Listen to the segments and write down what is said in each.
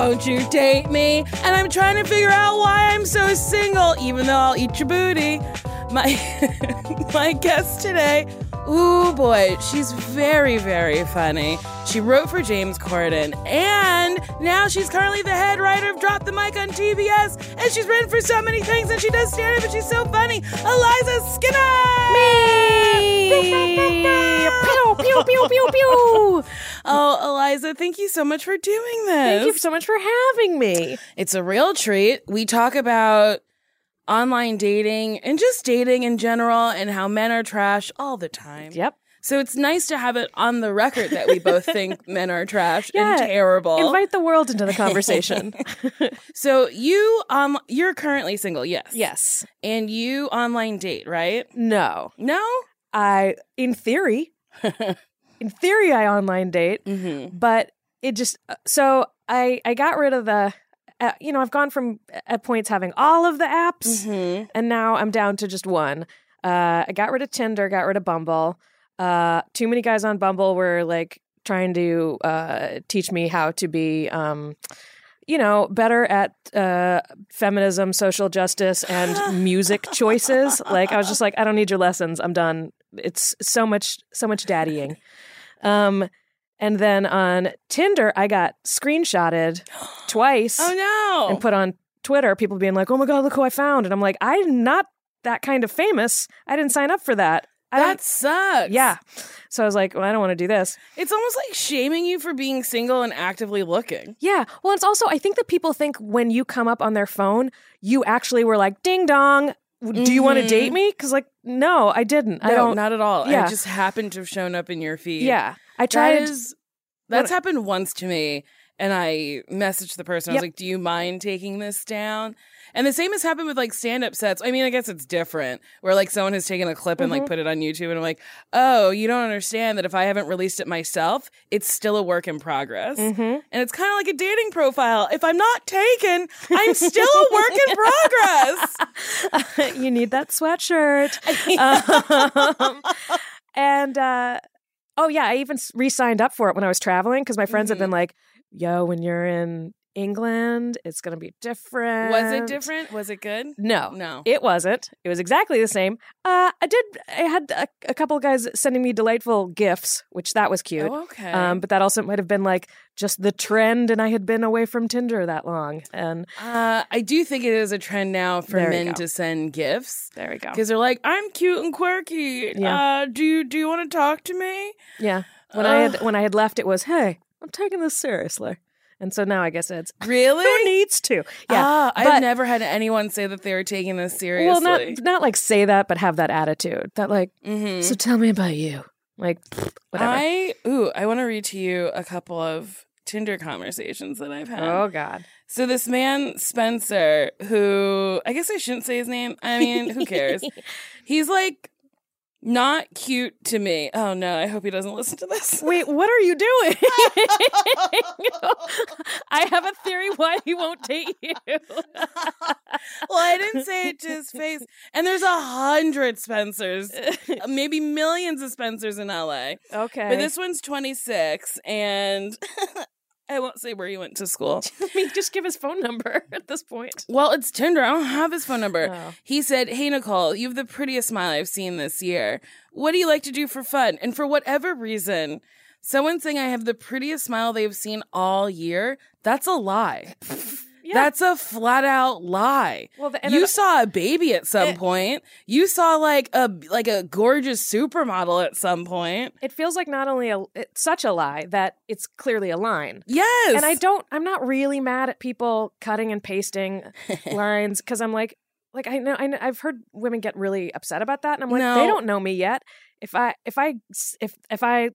Won't You Date Me? And I'm trying to figure out why I'm so single, even though I'll eat your booty. My my guest today Ooh boy, she's very, very funny. She wrote for James Corden, and now she's currently the head writer of Drop the Mic on TBS, and she's written for so many things, and she does stand up, and she's so funny. Eliza Skinner! Me! pew, pew, pew, pew, pew! Oh, Eliza, thank you so much for doing this. Thank you so much for having me. It's a real treat. We talk about online dating and just dating in general and how men are trash all the time. Yep. So it's nice to have it on the record that we both think men are trash Yeah. and terrible. Invite the world into the conversation. so you um you're currently single, yes. yes. And you online date, right? No. No? I, in theory, in theory, I online date, Mm-hmm. but it just, uh, so I, I got rid of the, uh, you know, I've gone from at points having all of the apps Mm-hmm. and now I'm down to just one. Uh, I got rid of Tinder, got rid of Bumble. Uh, too many guys on Bumble were like trying to uh, teach me how to be, um, you know, better at uh, feminism, social justice, and music choices. Like I was just like, I don't need your lessons. I'm done. It's so much, so much daddying. Um, and then on Tinder, I got screenshotted twice Oh no. and put on Twitter, people being like, "Oh my god, look who I found!" And I'm like, "I'm not that kind of famous. I didn't sign up for that." I that sucks. yeah. So I was like, "Well, I don't want to do this." It's almost like shaming you for being single and actively looking. Yeah. Well, it's also I think that people think when you come up on their phone, you actually were like, "Ding dong." Do you want to date mm-hmm. me? Because like, no, I didn't. I don't. not at all. Yeah. It just happened to have shown up in your feed. yeah, I tried. is that's happened once to me and I messaged the person. I was Yep. like, "Do you mind taking this down?" And the same has happened with like stand-up sets. I mean, I guess it's different where like someone has taken a clip and like Mhm. put it on YouTube and I'm like, "Oh, you don't understand that if I haven't released it myself, it's still a work in progress." Mhm. And it's kind of like a dating profile. If I'm not taken, I'm still a work in progress. you need that sweatshirt. um, and uh, oh yeah, I even re-signed up for it when I was traveling because my friends have Mm-hmm. been like, "Yo, when you're in England, it's gonna be different." Was it different? Was it good? No, No. it wasn't. It was exactly the same. Uh, I did. I had a, a couple of guys sending me delightful gifts, which that was cute. Oh, okay. Um, but that also might have been like just the trend, and I had been away from Tinder that long. And Uh, I do think it is a trend now for men to send gifts there we go. because they're like, "I'm cute and quirky. Yeah. Uh, do you do you want to talk to me?" Yeah. When I had when I had left, it was, "Hey, I'm taking this seriously," And so now I guess it's Really? who needs to? Yeah. Ah, I've but- never had anyone say that they were taking this seriously. Well, not not like say that, but have that attitude. That like, Mhm. so tell me about you. Like, whatever. I ooh, I want to read to you a couple of Tinder conversations that I've had. oh God. So this man Spencer, who I guess I shouldn't say his name. I mean, who cares? He's like not cute to me. Oh no, I hope he doesn't listen to this. Wait, what are you doing? I have a theory why he won't date you. well, I didn't say it to his face. And there's a hundred Spencers, maybe millions of Spencers in LA. okay. But this one's 26, and I won't say where he went to school. I mean, just give his phone number at this point. Well, it's Tinder. I don't have his phone number. Oh. He said, Hey, Nicole, you have the prettiest smile I've seen this year. What do you like to do for fun? And for whatever reason, someone saying I have the prettiest smile they've seen all year, that's a lie. Yeah. That's a flat out lie. Well, the, you it- saw a baby at some Eh. point. You saw like a like a gorgeous supermodel at some point. it feels like not only a it's such a lie that it's clearly a line. Yes. And I don't I'm not really mad at people cutting and pasting lines cuz I'm like like I know, I know I've heard women get really upset about that and I'm like No. they don't know me yet. If I if I if if I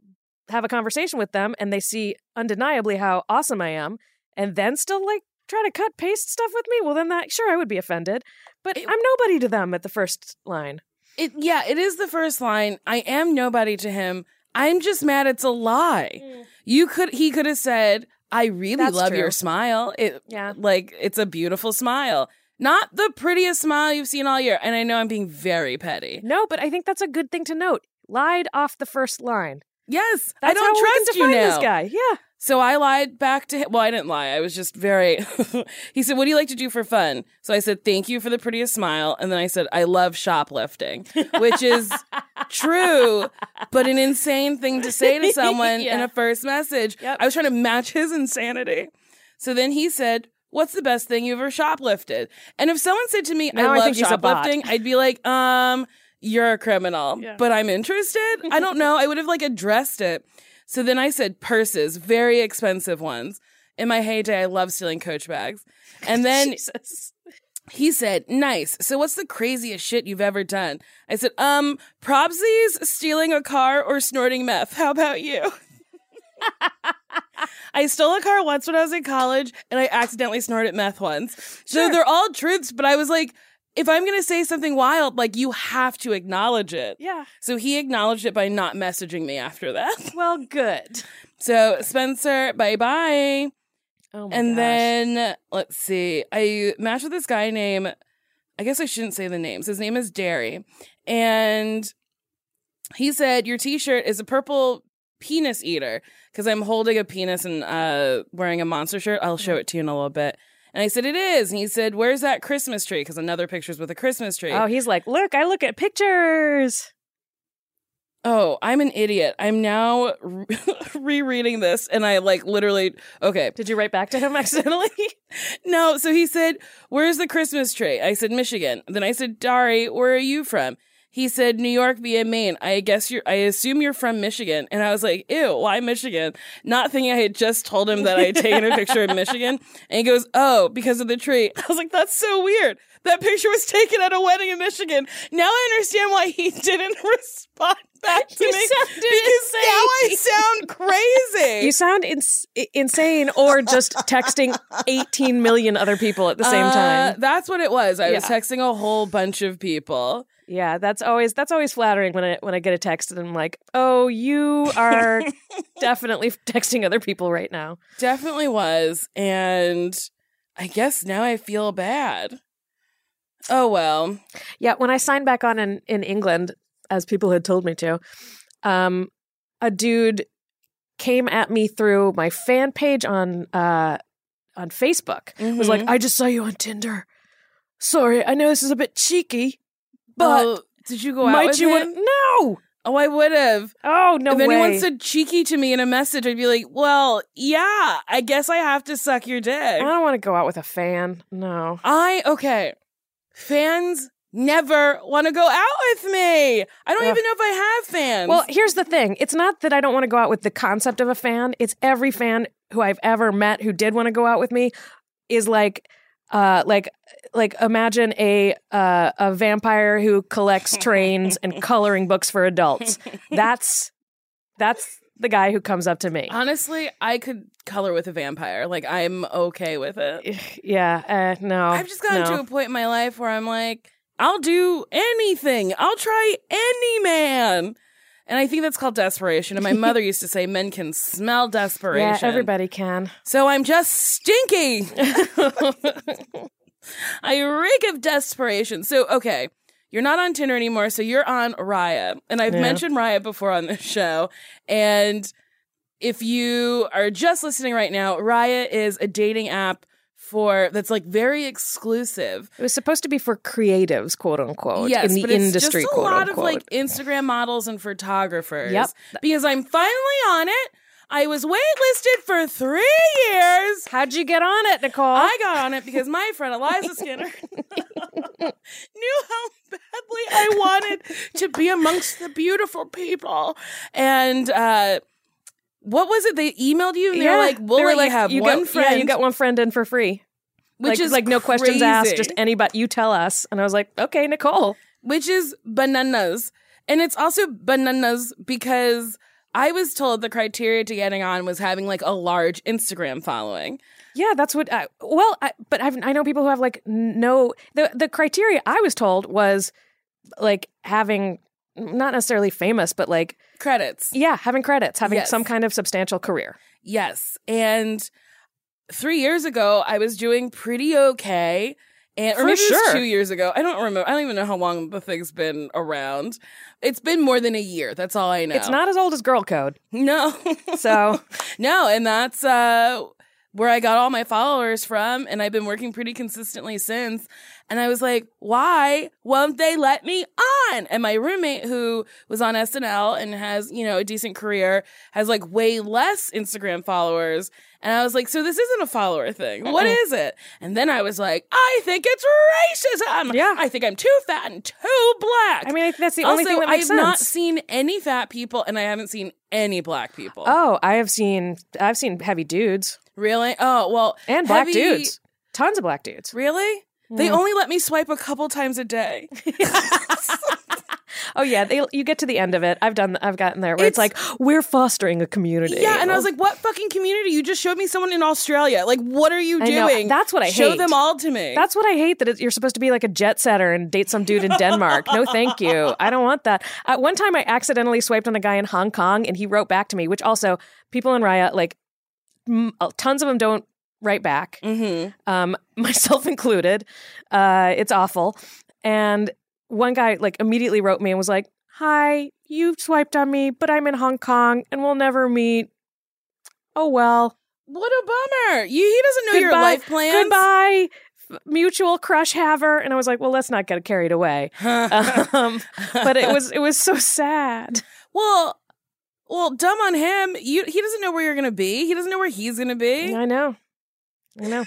have a conversation with them and they see undeniably how awesome I am and then still like try to cut paste stuff with me, well then that sure I would be offended. But It- I'm nobody to them at the first line. It, yeah, it is the first line. I am nobody to him. I'm just mad it's a lie. Mm. You could he could have said, I really That's love true. your smile. It Yeah. like it's a beautiful smile. Not the prettiest smile you've seen all year. And I know I'm being very petty. No, but I think that's a good thing to note. Lied off the first line. Yes, That's I don't how we can trust you now. this guy. Yeah. So I lied back to him. Well, I didn't lie. I was just very. he said, What do you like to do for fun? So I said, Thank you for the prettiest smile. And then I said, I love shoplifting, which is true, but an insane thing to say to someone in a first message. Yep. I was trying to match his insanity. So then he said, What's the best thing you ever shoplifted? And if someone said to me, Now I I love think he's a bot. shoplifting, I'd be like, um, you're a criminal, Yeah. but I'm interested. I don't know. I would have like addressed it. So then I said purses, very expensive ones. In my heyday, I love stealing Coach bags. And then Jesus. he said, "Nice. So what's the craziest shit you've ever done?" I said, "Um, propsies, stealing a car, or snorting meth. How about you?" I stole a car once when I was in college, and I accidentally snorted meth once. So Sure. they're all truths, but I was like, if I'm gonna say something wild, like you have to acknowledge it. Yeah. So he acknowledged it by not messaging me after that. Well, good. So Spencer, bye bye. Oh my And gosh. then let's see. I matched with this guy named I guess I shouldn't say the names. His name is Derry. And he said, Your t shirt is a purple penis eater. Because I'm holding a penis and uh wearing a monster shirt. I'll show it to you in a little bit. And I said, It is. And he said, Where's that Christmas tree? Because another picture's with a Christmas tree. Oh, he's like, look, I look at pictures. Oh, I'm an idiot. I'm now re- rereading this and I like literally okay. Did you write back to him accidentally? No, so he said, Where's the Christmas tree? I said, Michigan. Then I said, Dari, where are you from? He said, New York via Maine. I guess you're, I assume you're from Michigan. And I was like, Ew, why Michigan? Not thinking I had just told him that I had taken a picture of Michigan. And he goes, Oh, because of the tree. I was like, That's so weird. That picture was taken at a wedding in Michigan. Now I understand why he didn't respond back to You me. Because now I sound crazy. you sound ins- insane or just texting 18 million other people at the same Uh, time. That's what it was. I was texting a whole bunch of people. Yeah, that's always that's always flattering when I when I get a text and I'm like, "Oh, you are definitely texting other people right now." Definitely was. And I guess now I feel bad. Oh well. Yeah, when I signed back on in, in England, as people had told me to, um, a dude came at me through my fan page on uh, on Facebook. Was like, Mhm. "I just saw you on Tinder. Sorry, I know this is a bit cheeky, but Oh, did you go out might with you him? no? Oh, I would have. Oh no if way! anyone said cheeky to me in a message, I'd be like, "Well, yeah, I guess I have to suck your dick." I don't want to go out with a fan. No. I okay. Fans never want to go out with me. I don't Ugh. even know if I have fans. Well, here's the thing. It's not that I don't want to go out with the concept of a fan. It's every fan who I've ever met who did want to go out with me is like uh like like imagine a uh a vampire who collects trains and coloring books for adults. That's that's the guy who comes up to me. honestly, I could color with a vampire. Like I'm okay with it. Yeah, uh, no. I've just gotten no. to a point in my life where I'm like, I'll do anything. I'll try any man. And I think that's called desperation. And my mother used to say men can smell desperation. Yeah, everybody can. So I'm just stinky. I reek of desperation. So, okay, you're not on Tinder anymore, so you're on Raya. And I've Yeah. mentioned Raya before on this show. And if you are just listening right now, Raya is a dating app for that's like very exclusive. It was supposed to be for creatives, quote unquote, yes, in the but it's industry, just a lot unquote. of like Instagram models and photographers. Yep. Because I'm finally on it. I was waitlisted for three years. How'd you get on it, Nicole? I got on it because my friend Eliza Skinner knew how badly I wanted to be amongst the beautiful people. And uh what was it? They emailed you and they were like, "We'll were let you have you one get, friend." Yeah, you got one friend in for free. which like, is like no questions asked, crazy. just anybody. You tell us, and I was like, okay, Nicole. which is bananas. And it's also bananas because I was told the criteria to getting on was having like a large Instagram following. Yeah, that's what. I, well, I, but I've, I know people who have like no. The the criteria I was told was like having not necessarily famous, but like Credits. yeah, having credits, having Yes. some kind of substantial career. Yes. And three years ago, I was doing pretty okay. And, or For maybe it was two years ago. I don't remember. I don't even know how long the thing's been around. It's been more than a year. That's all I know. It's not as old as Girl Code, No. so no. And that's uh, where I got all my followers from. And I've been working pretty consistently since. And I was like, why won't they let me on? And my roommate, who was on SNL and has, you know, a decent career, has like way less Instagram followers. And I was like, so this isn't a follower thing. What is it? And then I was like, I think it's racism. Yeah. I think I'm too fat and too black. I mean, I think that's the only also, thing that makes I've sense. not seen any fat people and I haven't seen any black people. oh, I have seen I've seen heavy dudes Really? Oh, well. and black heavy- dudes, tons of black dudes. Really? They only let me swipe a couple times a day. Oh yeah, they, you get to the end of it. I've done. I've gotten there where it's, It's- like we're fostering a community. Yeah, and I was like, "What fucking community? You just showed me someone in Australia. Like, what are you doing? That's what I Show hate. them all to me. That's what I hate. That it, you're supposed to be like a jet setter and date some dude in Denmark. no, thank you. I don't want that. Uh, one time, I accidentally swiped on a guy in Hong Kong, and he wrote back to me. Which also, people in Raya, like, m- uh, tons of them don't write back. mm-hmm. um, myself included. Uh, it's awful. And one guy like immediately wrote me and was like, "Hi, you've swiped on me, but I'm in Hong Kong and we'll never meet." Oh well. What a bummer. You, he doesn't know your life plans. Goodbye. Mutual crush haver, and I was like, "Well, let's not get carried away." um, but it was it was so sad. well, well, dumb on him. You, he doesn't know where you're gonna be. He doesn't know where he's gonna be. I know, I know.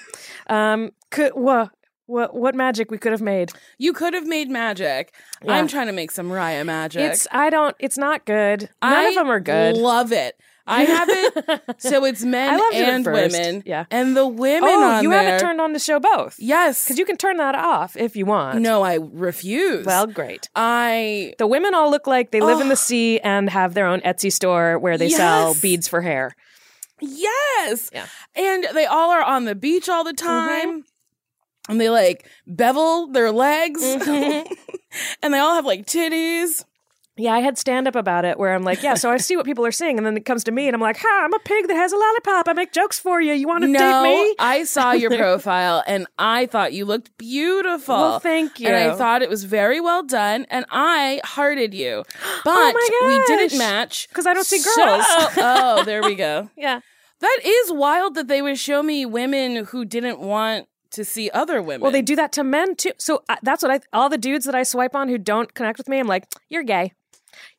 Um, could what what what magic we could have made? You could have made magic. Yeah. I'm trying to make some Raya magic. It's I don't. It's not good. None I of them are good. I love it. I have it. So it's men and women. Yeah. And the women oh, you there. haven't turned on the show both. Yes. Because you can turn that off if you want. No, I refuse. Well, great. I The women all look like they live in Oh. the sea and have their own Etsy store where they sell beads for hair. Yes. Yeah. And they all are on the beach all the mm-hmm. time. And they like bevel their legs. Mm-hmm. and they all have like titties. Yeah, I had stand up about it where I'm like, yeah, so I see what people are saying. And then it comes to me and I'm like, ha, I'm a pig that has a lollipop. I make jokes for you. You want to no, date me? I saw your profile and I thought you looked beautiful. Well, thank you. And I thought it was very well done, and I hearted you. But Oh we didn't match. Because I don't see So- girls. oh, there we go. Yeah. That is wild that they would show me women who didn't want to see other women. Well, they do that to men too. So uh, that's what I, all the dudes that I swipe on who don't connect with me, I'm like, you're gay.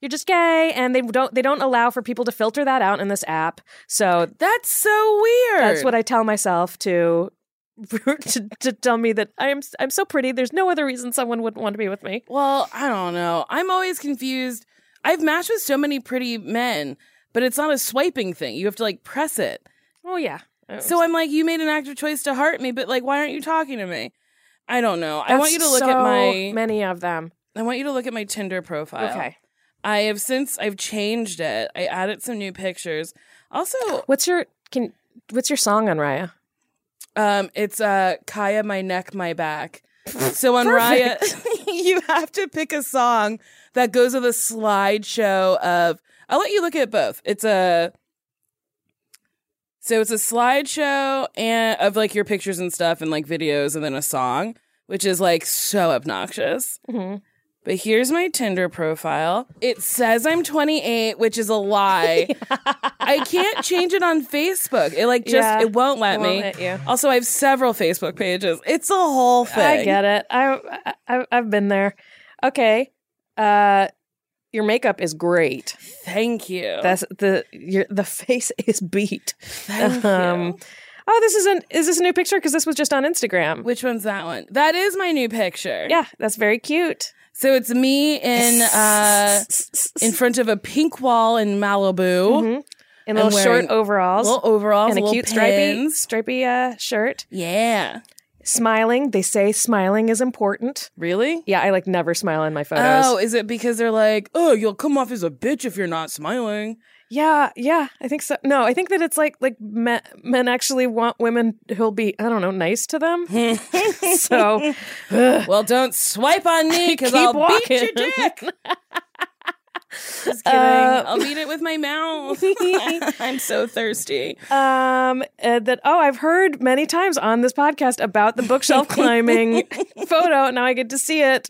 You're just gay. And they don't, they don't allow for people to filter that out in this app. So That's so weird. That's what I tell myself to to, to tell me that I'm I'm so pretty. There's no other reason someone wouldn't want to be with me. Well, I don't know. I'm always confused. I've matched with so many pretty men, but it's not a swiping thing. You have to like press it. Oh yeah. Oh, so I'm like, you made an active choice to heart me, but like, why aren't you talking to me? I don't know. I want you to look at my. many of them. I want you to look at my Tinder profile. Okay. I have since I've changed it. I added some new pictures. Also, What's your can what's your song on Raya? um, it's uh Khia, my neck, my back. So on Raya, you have to pick a song that goes with a slideshow of. I'll let you look at both. It's a. So it's a slideshow and of like your pictures and stuff and like videos and then a song, which is like so obnoxious. Mhm. But here's my Tinder profile. It says I'm 28, which is a lie. I can't change it on Facebook. It like just Yeah, it won't let it me. won't let. Also, I have several Facebook pages. It's a whole thing. I get it. I, I I've been there. Okay. Uh your makeup is great. Thank you. That's the your the face is beat. Thank Um, you. Oh, this isn't is this a new picture because this was just on Instagram. Which one's that one? That is my new picture. Yeah, that's very cute. So it's me in uh in front of a pink wall in Malibu. Mhm. in little short overalls Little overalls, and a cute stripy stripy uh, shirt. Yeah. Smiling. They say smiling is important. Really? Yeah, I like never smile in my photos. Oh, is it because they're like, oh, you'll come off as a bitch if you're not smiling? Yeah, yeah, I think so. No, I think that it's like like men, men actually want women who'll be I don't know nice to them. so Well, don't swipe on me because I'll beat your dick. Just kidding. Uh, I'll beat it with my mouth. I'm so thirsty. um uh, that oh I've heard many times on this podcast about the bookshelf climbing photo. Now I get to see it.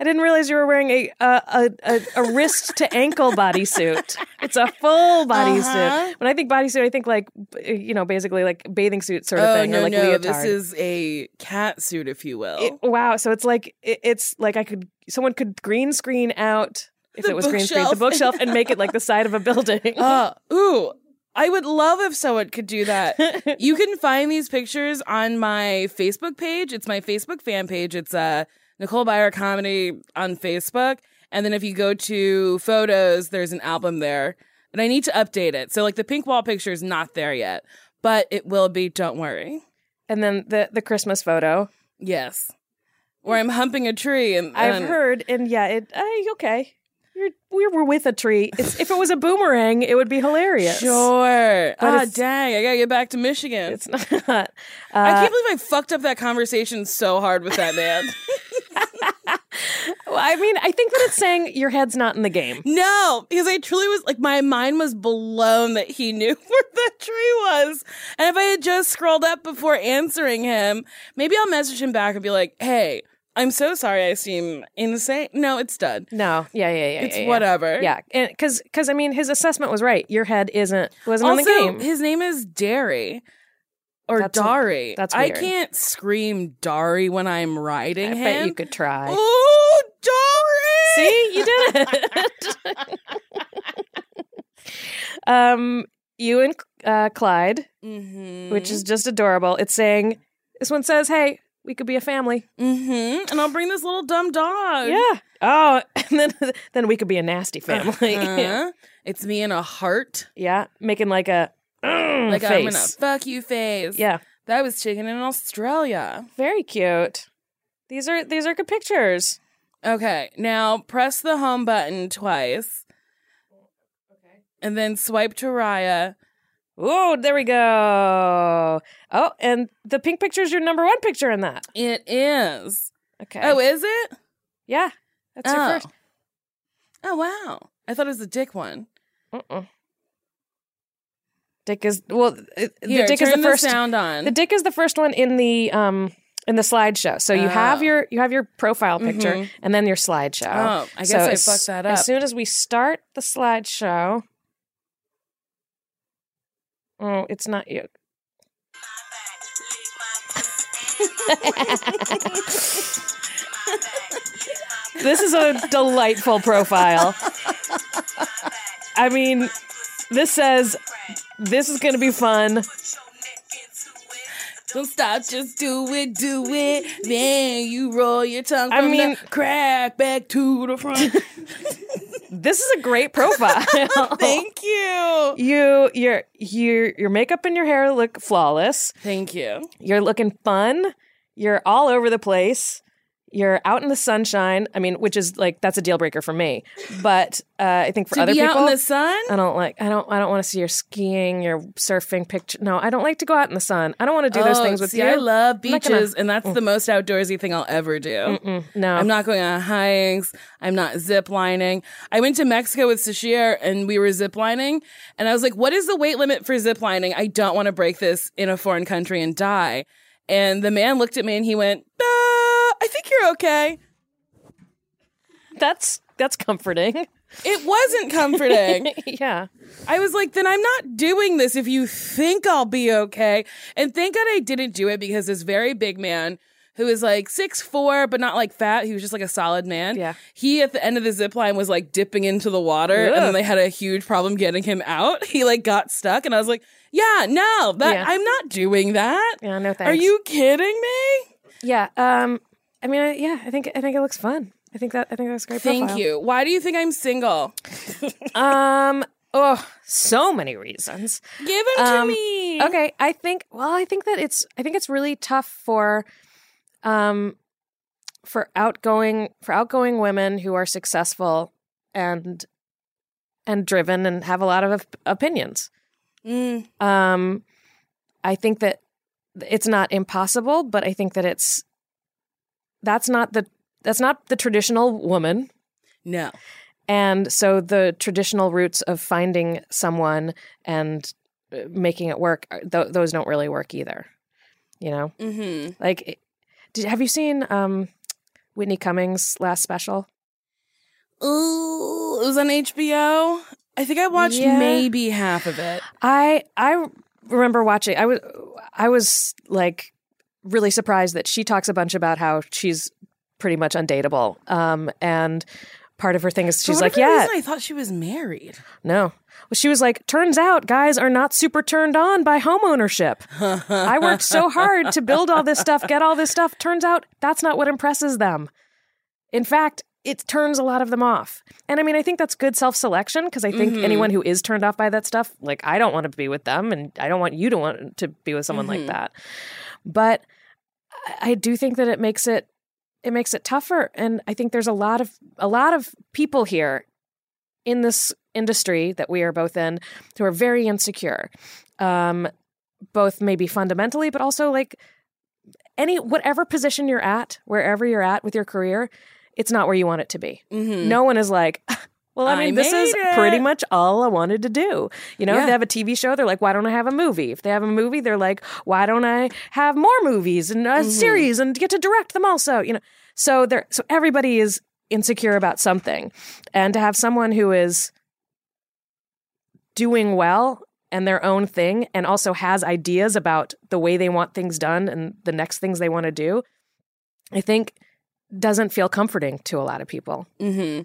I didn't realize you were wearing a a a, a, a wrist to ankle bodysuit. It's a full bodysuit. Uh-huh. When I think bodysuit, I think like you know basically like bathing suit sort of Oh thing no, or like no! leotard. This is a cat suit, if you will. It- wow. So it's like it, it's like I could someone could green screen out if The it was green screen the bookshelf. and make it like the side of a building. Uh, ooh, I would love if someone could do that. you can find these pictures on my Facebook page. It's my Facebook fan page. It's uh, Nicole Byer Comedy on Facebook. And then if you go to photos, there's an album there. And I need to update it. So, like, the pink wall picture is not there yet, but it will be. Don't worry. and then the the Christmas photo. Yes. Where I'm humping a tree. And, I've heard, and yeah, it. Uh, okay, You're, we were with a tree. It's, if it was a boomerang, it would be hilarious. Sure. But ah, dang. I got to get back to Michigan. It's not. I Uh, can't believe I fucked up that conversation so hard with that man. well, I mean, I think that it's saying your head's not in the game. no, because I truly was like, my mind was blown that he knew where the tree was. And if I had just scrolled up before answering him, maybe I'll message him back and be like, hey, I'm so sorry I seem insane. No, it's done. No, yeah, yeah, yeah. It's yeah, yeah. whatever. Yeah, because because I mean, his assessment was right. Your head isn't wasn't Also, in the game. his name is Derry. Or That's a- Dari. that's I can't scream Dari when I'm riding I him. bet you could try. Ooh, Dari! See, you did it. um, you and uh, Clyde, Mm-hmm. which is just adorable. It's saying this one says, "Hey, we could be a family." Mm-hmm. And I'll bring this little dumb dog. Yeah. Oh, and then then we could be a nasty family. Uh-huh. It's me in a heart. yeah, making like a mm, Like face. I'm gonna fuck you face. yeah, That was taken in Australia. very cute. These are these are good pictures. Okay, now press the home button twice. Okay. And then swipe to Raya. Oh, there we go. Oh, and the pink picture is your number one picture in that. It is. Okay. Oh, is it? yeah, that's your oh. first. Oh wow. I thought it was the dick one. Uh-uh. Dick is well. it- Here, the dick is the first. sound on. The dick is the first one in the um in the slideshow. So you have Oh. your you have your profile picture Mhm. and then your slideshow. Oh, I guess So I as- fucked that up. As soon as we start the slideshow, oh, it's not you. this is a delightful profile. I mean, this says this is going to be fun. Don't stop, just do it, do it. Then you roll your tongue I mean- crack back to the front. This is a great profile. Thank you. you your your your makeup and your hair look flawless. Thank you. You're looking fun. You're all over the place. You're out in the sunshine. I mean, which is like that's a deal breaker for me. But uh, I think for To other be people, out in the sun? I don't like. I don't. I don't want to see your skiing, your surfing picture. No, I don't like to go out in the sun. I don't want to do those Oh, things with see, you. I love I'm gonna- beaches, and that's the most outdoorsy thing I'll ever do. Mm, no, I'm not going on hikes. I'm not zip lining. I went to Mexico with Sasheer and we were zip lining. And I was like, what is the weight limit for zip lining? I don't want to break this in a foreign country and die. And the man looked at me and he went, I think you're okay. That's that's comforting. It wasn't comforting. yeah. I was like, then I'm not doing this if you think I'll be okay. And thank God I didn't do it because this very big man who was like six four, but not like fat, he was just like a solid man. Yeah. He at the end of the zip line was like dipping into the water and then they had a huge problem getting him out. He like got stuck and I was like, Yeah, no, that Yeah. I'm not doing that. Yeah. No thanks. Are you kidding me? Yeah. Um. I mean, I, yeah. I think I think it looks fun. I think that I think that's great. Thank profile. you. Why do you think I'm single? Um. Oh, so many reasons. Give them to Um, me. Okay, I think. Well, I think that it's. I think it's really tough for, um, for outgoing for outgoing women who are successful and and driven and have a lot of op- opinions. Mm, Um, I think that it's not impossible, but I think that it's that's not the that's not the traditional woman. no. And so the traditional routes of finding someone and uh, making it work, uh, th- those don't really work either. You know, Mm-hmm. like, did have you seen um, Whitney Cummings' last special? Ooh, it was on HBO. I think I watched Yeah. maybe half of it. I I remember watching. I was I was like really surprised that she talks a bunch about how she's pretty much undateable. Um, and part of her thing is she's like, yeah, I thought she was married. No. Well, she was like, turns out guys are not super turned on by homeownership. I worked so hard to build all this stuff, get all this stuff. Turns out that's not what impresses them. In fact, it turns a lot of them off. And I mean, I think that's good self selection because I think anyone who is turned off by that stuff, like, I don't want to be with them and I don't want you to want to be with someone like that. But I- do think that it makes it it makes it tougher and i think there's a lot of a lot of people here in this industry that we are both in who are very insecure um both maybe fundamentally but also like any whatever position you're at wherever you're at with your career it's not where you want it to be Mm-hmm. no one is like well i I mean this is it." pretty much all i wanted to do you know if they have a tv show they're like why don't i have a movie if they have a movie they're like why don't i have more movies and a Mm-hmm. series and get to direct them also you know so there so everybody is insecure about something and to have someone who is doing well and their own thing and also has ideas about the way they want things done and the next things they want to do i think doesn't feel comforting to a lot of people Mm-hmm.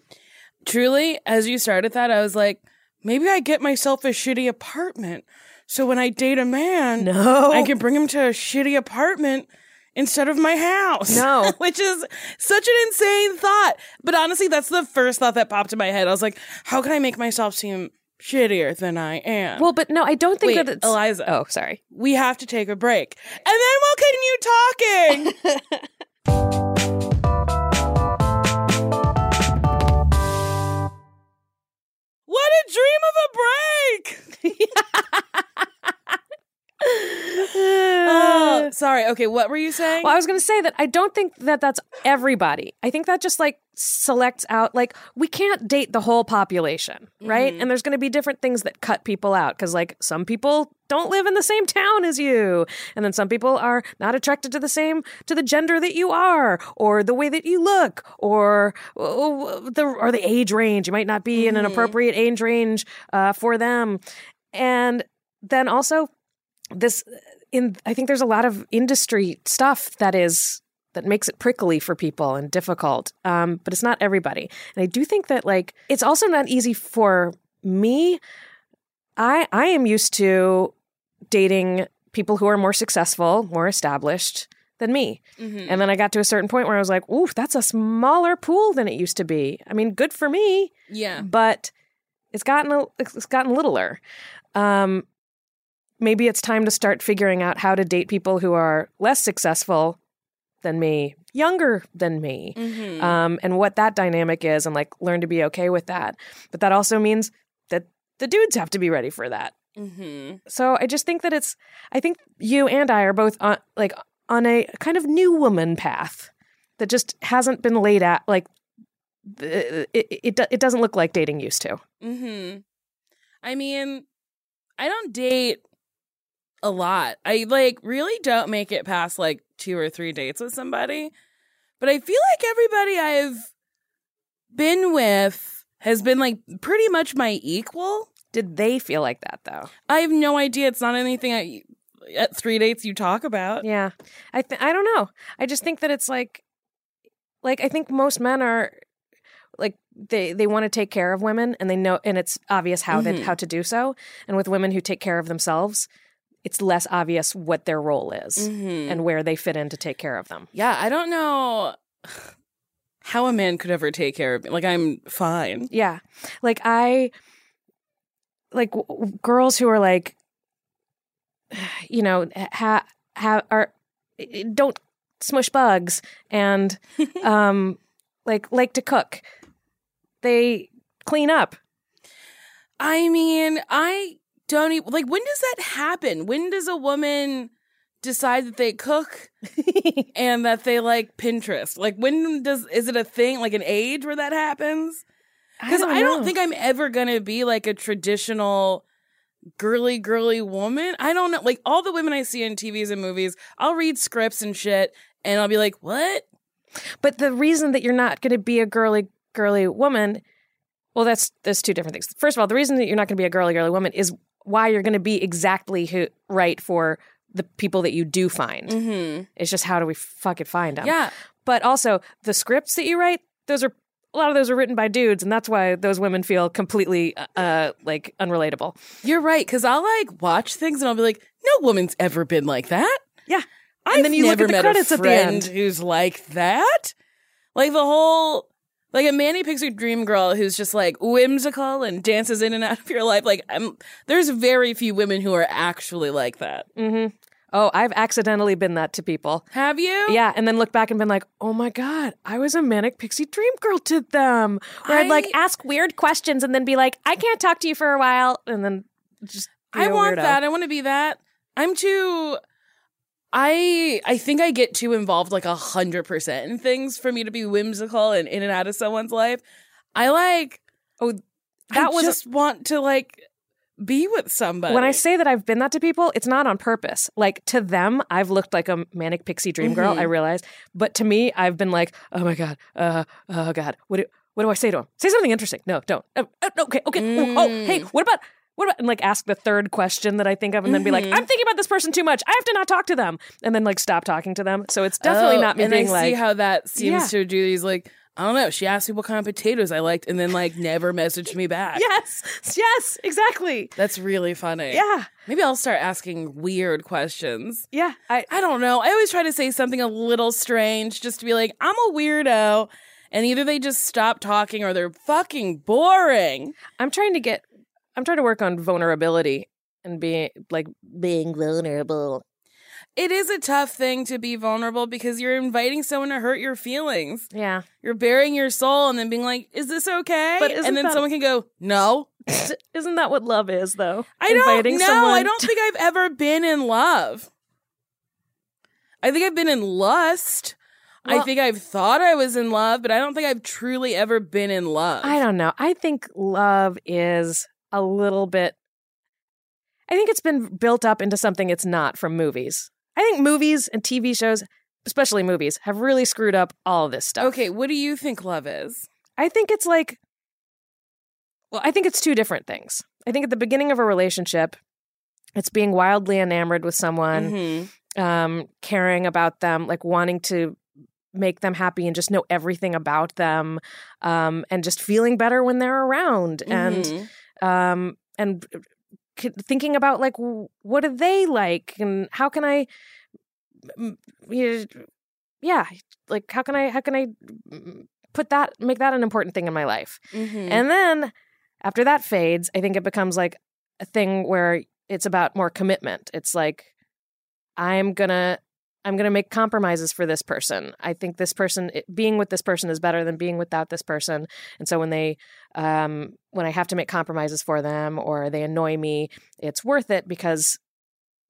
Truly, as you started that, I was like, maybe I get myself a shitty apartment. So when I date a man, no I can bring him to a shitty apartment instead of my house. No. Which is such an insane thought. But honestly, that's the first thought that popped in my head. I was like, how can I make myself seem shittier than I am? well but no i don't think Wait, that it's Eliza. oh sorry we have to take a break. And then we'll continue talking. sorry. Okay, what were you saying? Well, I was going to say that I don't think that that's everybody. I think that just like selects out, like, we can't date the whole population, right? And there's going to be different things that cut people out because, like, some people don't live in the same town as you. And then some people are not attracted to the same, to the gender that you are, or the way that you look, or, or the, or the age range. You might not be in an appropriate age range uh, for them. And then also, this in I think there's a lot of industry stuff that is that makes it prickly for people and difficult. Um, but it's not everybody. And I do think that like it's also not easy for me. I I am used to dating people who are more successful, more established than me. Mhm. And then I got to a certain point where I was like, ooh, that's a smaller pool than it used to be. I mean, good for me, yeah. but it's gotten a, it's gotten littler. Um, maybe it's time to start figuring out how to date people who are less successful than me, younger than me, Mhm. um, and what that dynamic is, and like learn to be okay with that. But that also means that the dudes have to be ready for that. Mhm. So I just think that it's. I think you and I are both on like on a kind of new woman path that just hasn't been laid out. Like it, it, it doesn't look like dating used to. Mm-hmm. I mean, I don't date a lot. I like really don't make it past like two or three dates with somebody. But I feel like everybody I've been with has been like pretty much my equal. Did they feel like that though? I have no idea. It's not anything I at three dates you talk about. Yeah, I th- I don't know. I just think that it's like, like I think most men are like they they want to take care of women and they know and it's obvious how Mhm. that how to do so. And with women who take care of themselves, it's less obvious what their role is Mhm. and where they fit in to take care of them. yeah, I don't know how a man could ever take care of me. Like I'm fine. Yeah. Like I like w- w- girls who are like you know ha ha are don't smush bugs and um like like to cook. They clean up. I mean, I don't even like when does that happen? When does a woman decide that they cook and that they like Pinterest? Like when does is it a thing like an age where that happens? Cuz I, don't think I'm ever going to be like a traditional girly girly woman. I don't know. Like all the women I see in TVs and movies, I'll read scripts and shit and I'll be like, "What?" But the reason that you're not going to be a girly girly woman, well, that's that's two different things. First of all, the reason that you're not going to be a girly girly woman is why you're going to be exactly who, right for the people that you do find. Mhm. It's just how do we fucking find them? Yeah. But also the scripts that you write, those are a lot of those are written by dudes, and that's why those women feel completely uh like unrelatable. You're right, because I'll like watch things and I'll be like, no woman's ever been like that. Yeah. I've And then you look never at the met credits a at the friend end. who's like that. Like the whole, like a manic Pixie dream girl who's just like whimsical and dances in and out of your life. Like, I'm, there's very few women who are actually like that. Mm-hmm. Oh, I've accidentally been that to people. Have you? Yeah, and then look back and been like, oh my god, I was a manic pixie dream girl to them. Where I'd like ask weird questions and then be like, I can't talk to you for a while, and then just. I want weirdo. that. I want to be that. I'm too. I I think I get too involved like a hundred percent in things for me to be whimsical and in and out of someone's life. I like. Oh, I that was- just want to like be with somebody. When I say that I've been that to people, it's not on purpose. Like to them, I've looked like a manic pixie dream girl. Mhm. I realize, but to me, I've been like, oh my god, uh, oh god, what do what do I say to him? Say something interesting. No, don't. Uh, uh, okay, okay. Oh, oh, hey, Mm. what about what about? And like ask the third question that I think of, and then be like. I'm mm-hmm. thinking about this person too much. I have to not talk to them, and then like stop talking to them. So it's oh, definitely Oh, not me and being I like, see how that seems Yeah. to do these like I don't know. She asked me what kind of potatoes I liked, and then like never messaged me back. yes, yes, exactly. that's really funny. Yeah, maybe I'll start asking weird questions. yeah. I I don't know. I always try to say something a little strange just to be like, I'm a weirdo. And either they just stop talking or they're fucking boring. I'm trying to get I'm trying to work on vulnerability and being like being vulnerable. It is a tough thing to be vulnerable because you're inviting someone to hurt your feelings. Yeah. You're bearing your soul and then being like, is this okay? But and then that- someone can go, no. Isn't that what love is though? I don't Inviting know. I don't to- think I've ever been in love. I think I've been in lust. I think I've thought I was in love, but I don't think I've truly ever been in love. I don't know. I think love is a little bit I think it's been built up into something it's not from movies. I think movies and TV shows, especially movies, have really screwed up all of this stuff. Okay, what do you think love is? I think it's like, well, I think it's two different things. I think at the beginning of a relationship, it's being wildly enamored with someone, Mhm. um, caring about them, like wanting to make them happy and just know everything about them, um, and just feeling better when they're around, and Mhm. Um, and thinking about like what do they like and how can I, mm, y- yeah, like how can I how can I put that make that an important thing in my life? Mhm. And then after that fades, I think it becomes like a thing where it's about more commitment. It's like I'm gonna I'm gonna make compromises for this person. I think this person being with this person is better than being without this person. And so when they um when I have to make compromises for them or they annoy me, it's worth it because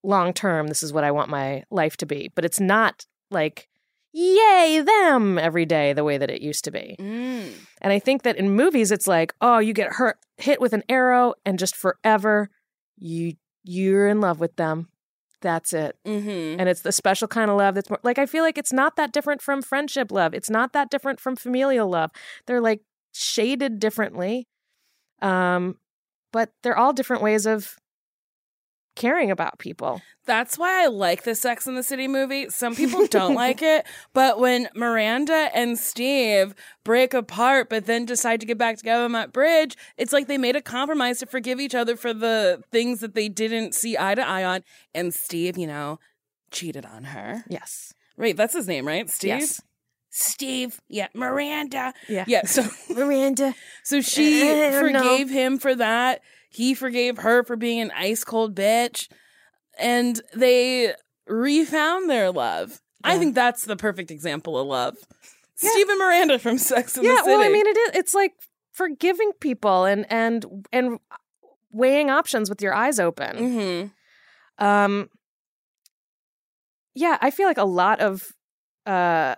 long term this is what I want my life to be. But it's not like yay them every day the way that it used to be. Mm. And I think that in movies, it's like, oh, you get hurt, hit with an arrow, and just forever, you you're in love with them. That's it. Mhm. And it's the special kind of love that's more like I feel like it's not that different from friendship love. It's not that different from familial love. They're like shaded differently, um, but they're all different ways of caring about people. That's why I like the Sex in the City movie. Some people don't like it, but when Miranda and Steve break apart but then decide to get back together on that bridge, it's like they made a compromise to forgive each other for the things that they didn't see eye to eye on. And Steve, you know, cheated on her. Yes. Right, that's his name, right? Steve? Yes. Steve. Yeah, Miranda. Yeah. Yeah, so Miranda. so she oh, I don't know. forgave him for that. He forgave her for being an ice cold bitch. And they refound their love. I think that's the perfect example of love. Yeah. Steve and Miranda from Sex and yeah the City. Yeah, well i mean it is it's like forgiving people and and and weighing options with your eyes open mm-hmm. um yeah i feel like a lot of uh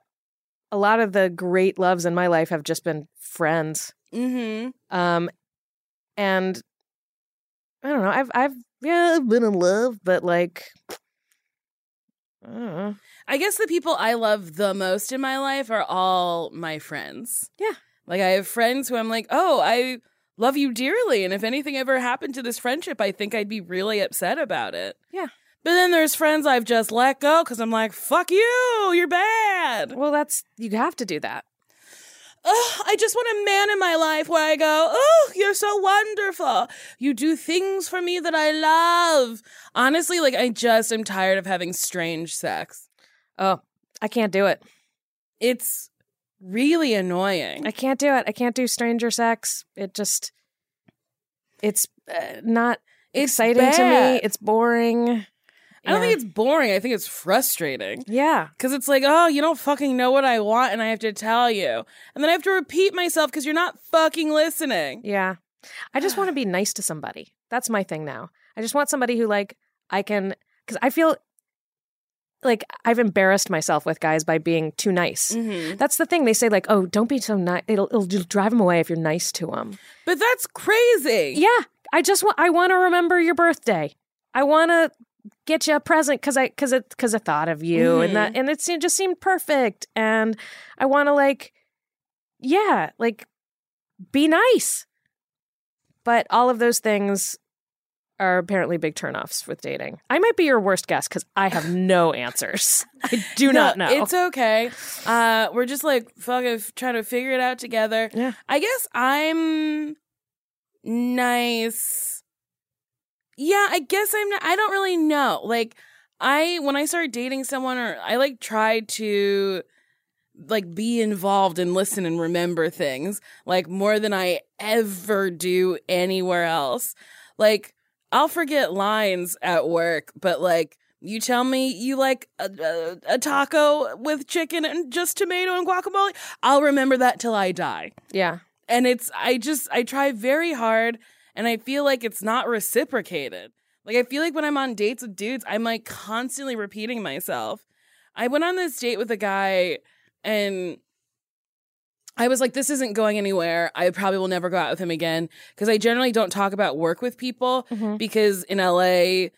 a lot of the great loves in my life have just been friends Mm-hmm. um and i don't know i've i've yeah i've been in love but like I. I guess the people I love the most in my life are all my friends. Yeah. Like I have friends who I'm like, oh, I love you dearly. And if anything ever happened to this friendship, I think I'd be really upset about it. Yeah. But then there's friends I've just let go because I'm like, fuck you, you're bad. well that's you have to do that Ugh, I just want a man in my life where I go, oh, you're so wonderful. You do things for me that I love. Honestly, like I just am tired of having strange sex. oh i can't do it It's really annoying. I can't do it. I can't do stranger sex. It just, it's uh, not It's exciting to me. It's boring. I don't think it's boring. I think it's frustrating. Yeah. Because it's like, oh, you don't fucking know what I want, and I have to tell you. And then I have to repeat myself because you're not fucking listening. Yeah. I just want to be nice to somebody. That's my thing now. I just want somebody who, like, I can, because I feel like I've embarrassed myself with guys by being too nice. Mm-hmm. That's the thing. They say, like, oh, don't be so nice. It'll, it'll drive them away if you're nice to them. But that's crazy. Yeah. I just want, I want to remember your birthday. I want to get you a present because I, because it, because I thought of you and that, and it seemed, just seemed perfect. And I want to, like, yeah, like, be nice. But all of those things are apparently big turnoffs with dating. I might be your worst guest because I have no answers. I do No, not know. It's okay. Uh, we're just like fucking trying to figure it out together. Yeah. I guess I'm nice. Yeah, I guess I'm not, I don't really know. Like I when I started dating someone or I like tried to like be involved and listen and remember things like more than I ever do anywhere else. Like I'll forget lines at work, but like you tell me you like a, a, a taco with chicken and just tomato and guacamole, I'll remember that till I die. yeah. And it's I just I try very hard and I feel like it's not reciprocated. Like I feel like when I'm on dates with dudes, I'm like constantly repeating myself. I went on this date with a guy and I was like, this isn't going anywhere. I probably will never go out with him again because I generally don't talk about work with people Mhm. because in LA,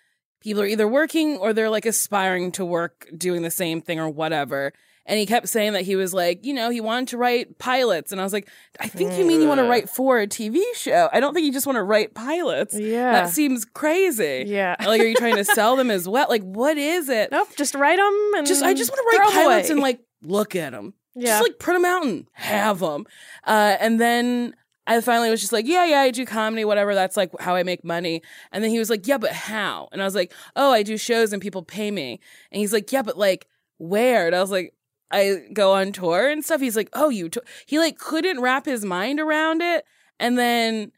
people are either working or they're like aspiring to work doing the same thing or whatever. And he kept saying that he was like, you know, he wanted to write pilots. And I was like, I think you mean you want to write for a TV show. I don't think you just want to write pilots. Yeah. That seems crazy. yeah. Like, are you trying to sell them as well? Like, what is it? Nope. Just write them and Just, I just want to write pilots away. and like look at them. Yeah. Just like print them out and have them. Uh, and then I finally was just like, yeah, yeah, I do comedy, whatever. That's like how I make money. And then he was like, yeah, but how? And I was like, oh, I do shows and people pay me. And he's like, yeah, but like where? And I was like, I go on tour and stuff. He's like, oh, you. He like couldn't wrap his mind around it. And then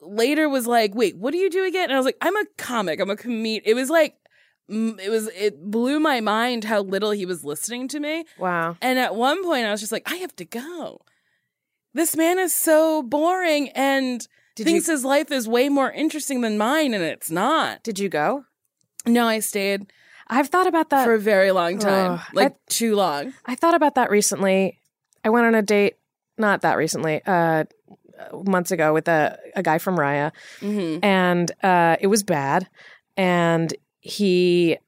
later was like, wait, what do you do again? And I was like, I'm a comic. I'm a comedian. It was like, it was, it blew my mind how little he was listening to me. Wow. And at one point, I was just like, I have to go. This man is so boring and Did thinks you his life is way more interesting than mine, and it's not. did you go? No, I stayed I've thought about that. for a very long time, Ugh, like I- too long. I thought about that recently. I went on a date, not that recently, uh, months ago with a, a guy from Raya, Mm-hmm. and uh, it was bad. And he,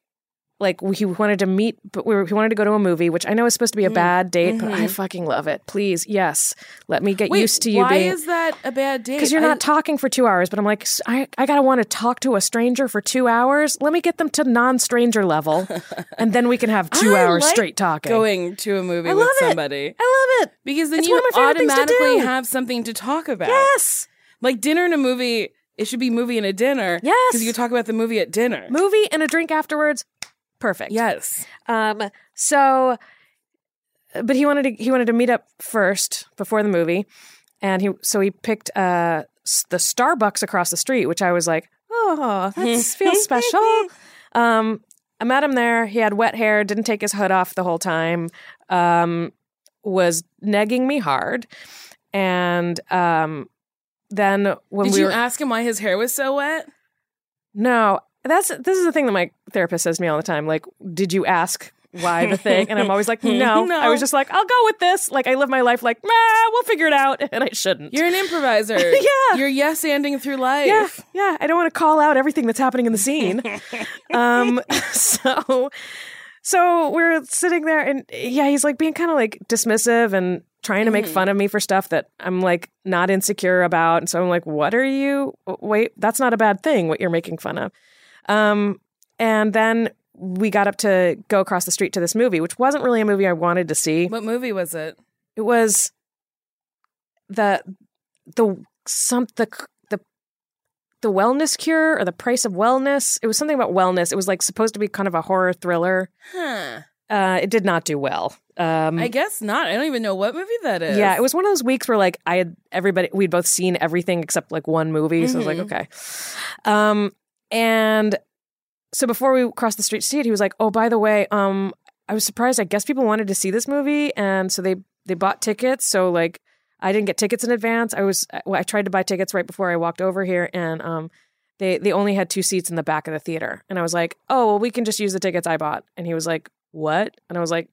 like, he wanted to meet, but we were, he wanted to go to a movie, which I know is supposed to be a Mm. bad date, but I Mhm. fucking love it. Please, yes, let me get Wait, used to you why being. is that a bad date? because you're I- not talking for two hours, but I'm like, I, I gotta want to talk to a stranger for two hours. Let me get them to non stranger level, and then we can have two I hours like straight talking. going to a movie I with love it. somebody I love it. because then It's you one of my favorite things to automatically have something to talk about. Yes. Like dinner and a movie, it should be movie and a dinner. Yes. because you talk about the movie at dinner. movie and a drink afterwards. Perfect. Yes. Um. So, but he wanted to he wanted to meet up first before the movie, and he so he picked uh the Starbucks across the street, which I was like, oh, that feels special. Um. I met him there. He had wet hair. Didn't take his hood off the whole time. Um. Was negging me hard, and um. Then when Did we you were ask him why his hair was so wet? No, that's this is the thing that my therapist says to me all the time. Like, did you ask why the thing? And I'm always like, no. No. I was just like, I'll go with this. Like, I live my life like, nah, we'll figure it out, and I shouldn't. You're an improviser. Yeah. You're yes anding through life. yeah, yeah. I don't want to call out everything that's happening in the scene. um, so, so we're sitting there, and yeah, he's like being kind of like dismissive and trying to make fun of me for stuff that I'm like not insecure about. And so I'm like, what are you? Wait, that's not a bad thing. What you're making fun of. Um, and then we got up to go across the street to this movie, which wasn't really a movie I wanted to see. What movie was it? It was the the some the the the wellness cure or the price of wellness. It was something about wellness. It was like supposed to be kind of a horror thriller. Huh. Uh, it did not do well. Um, I guess not. I don't even know what movie that is. yeah, it was one of those weeks where like I had everybody we'd both seen everything except like one movie, so I was like, Mhm. okay. Um, and so before we crossed the street to see it, he was like, "Oh, by the way, um, I was surprised. I guess people wanted to see this movie, and so they they bought tickets. So like, I didn't get tickets in advance. I was well, I tried to buy tickets right before I walked over here, and um, they they only had two seats in the back of the theater, and I was like, oh, well, we can just use the tickets I bought. And he was like, what? And I was like,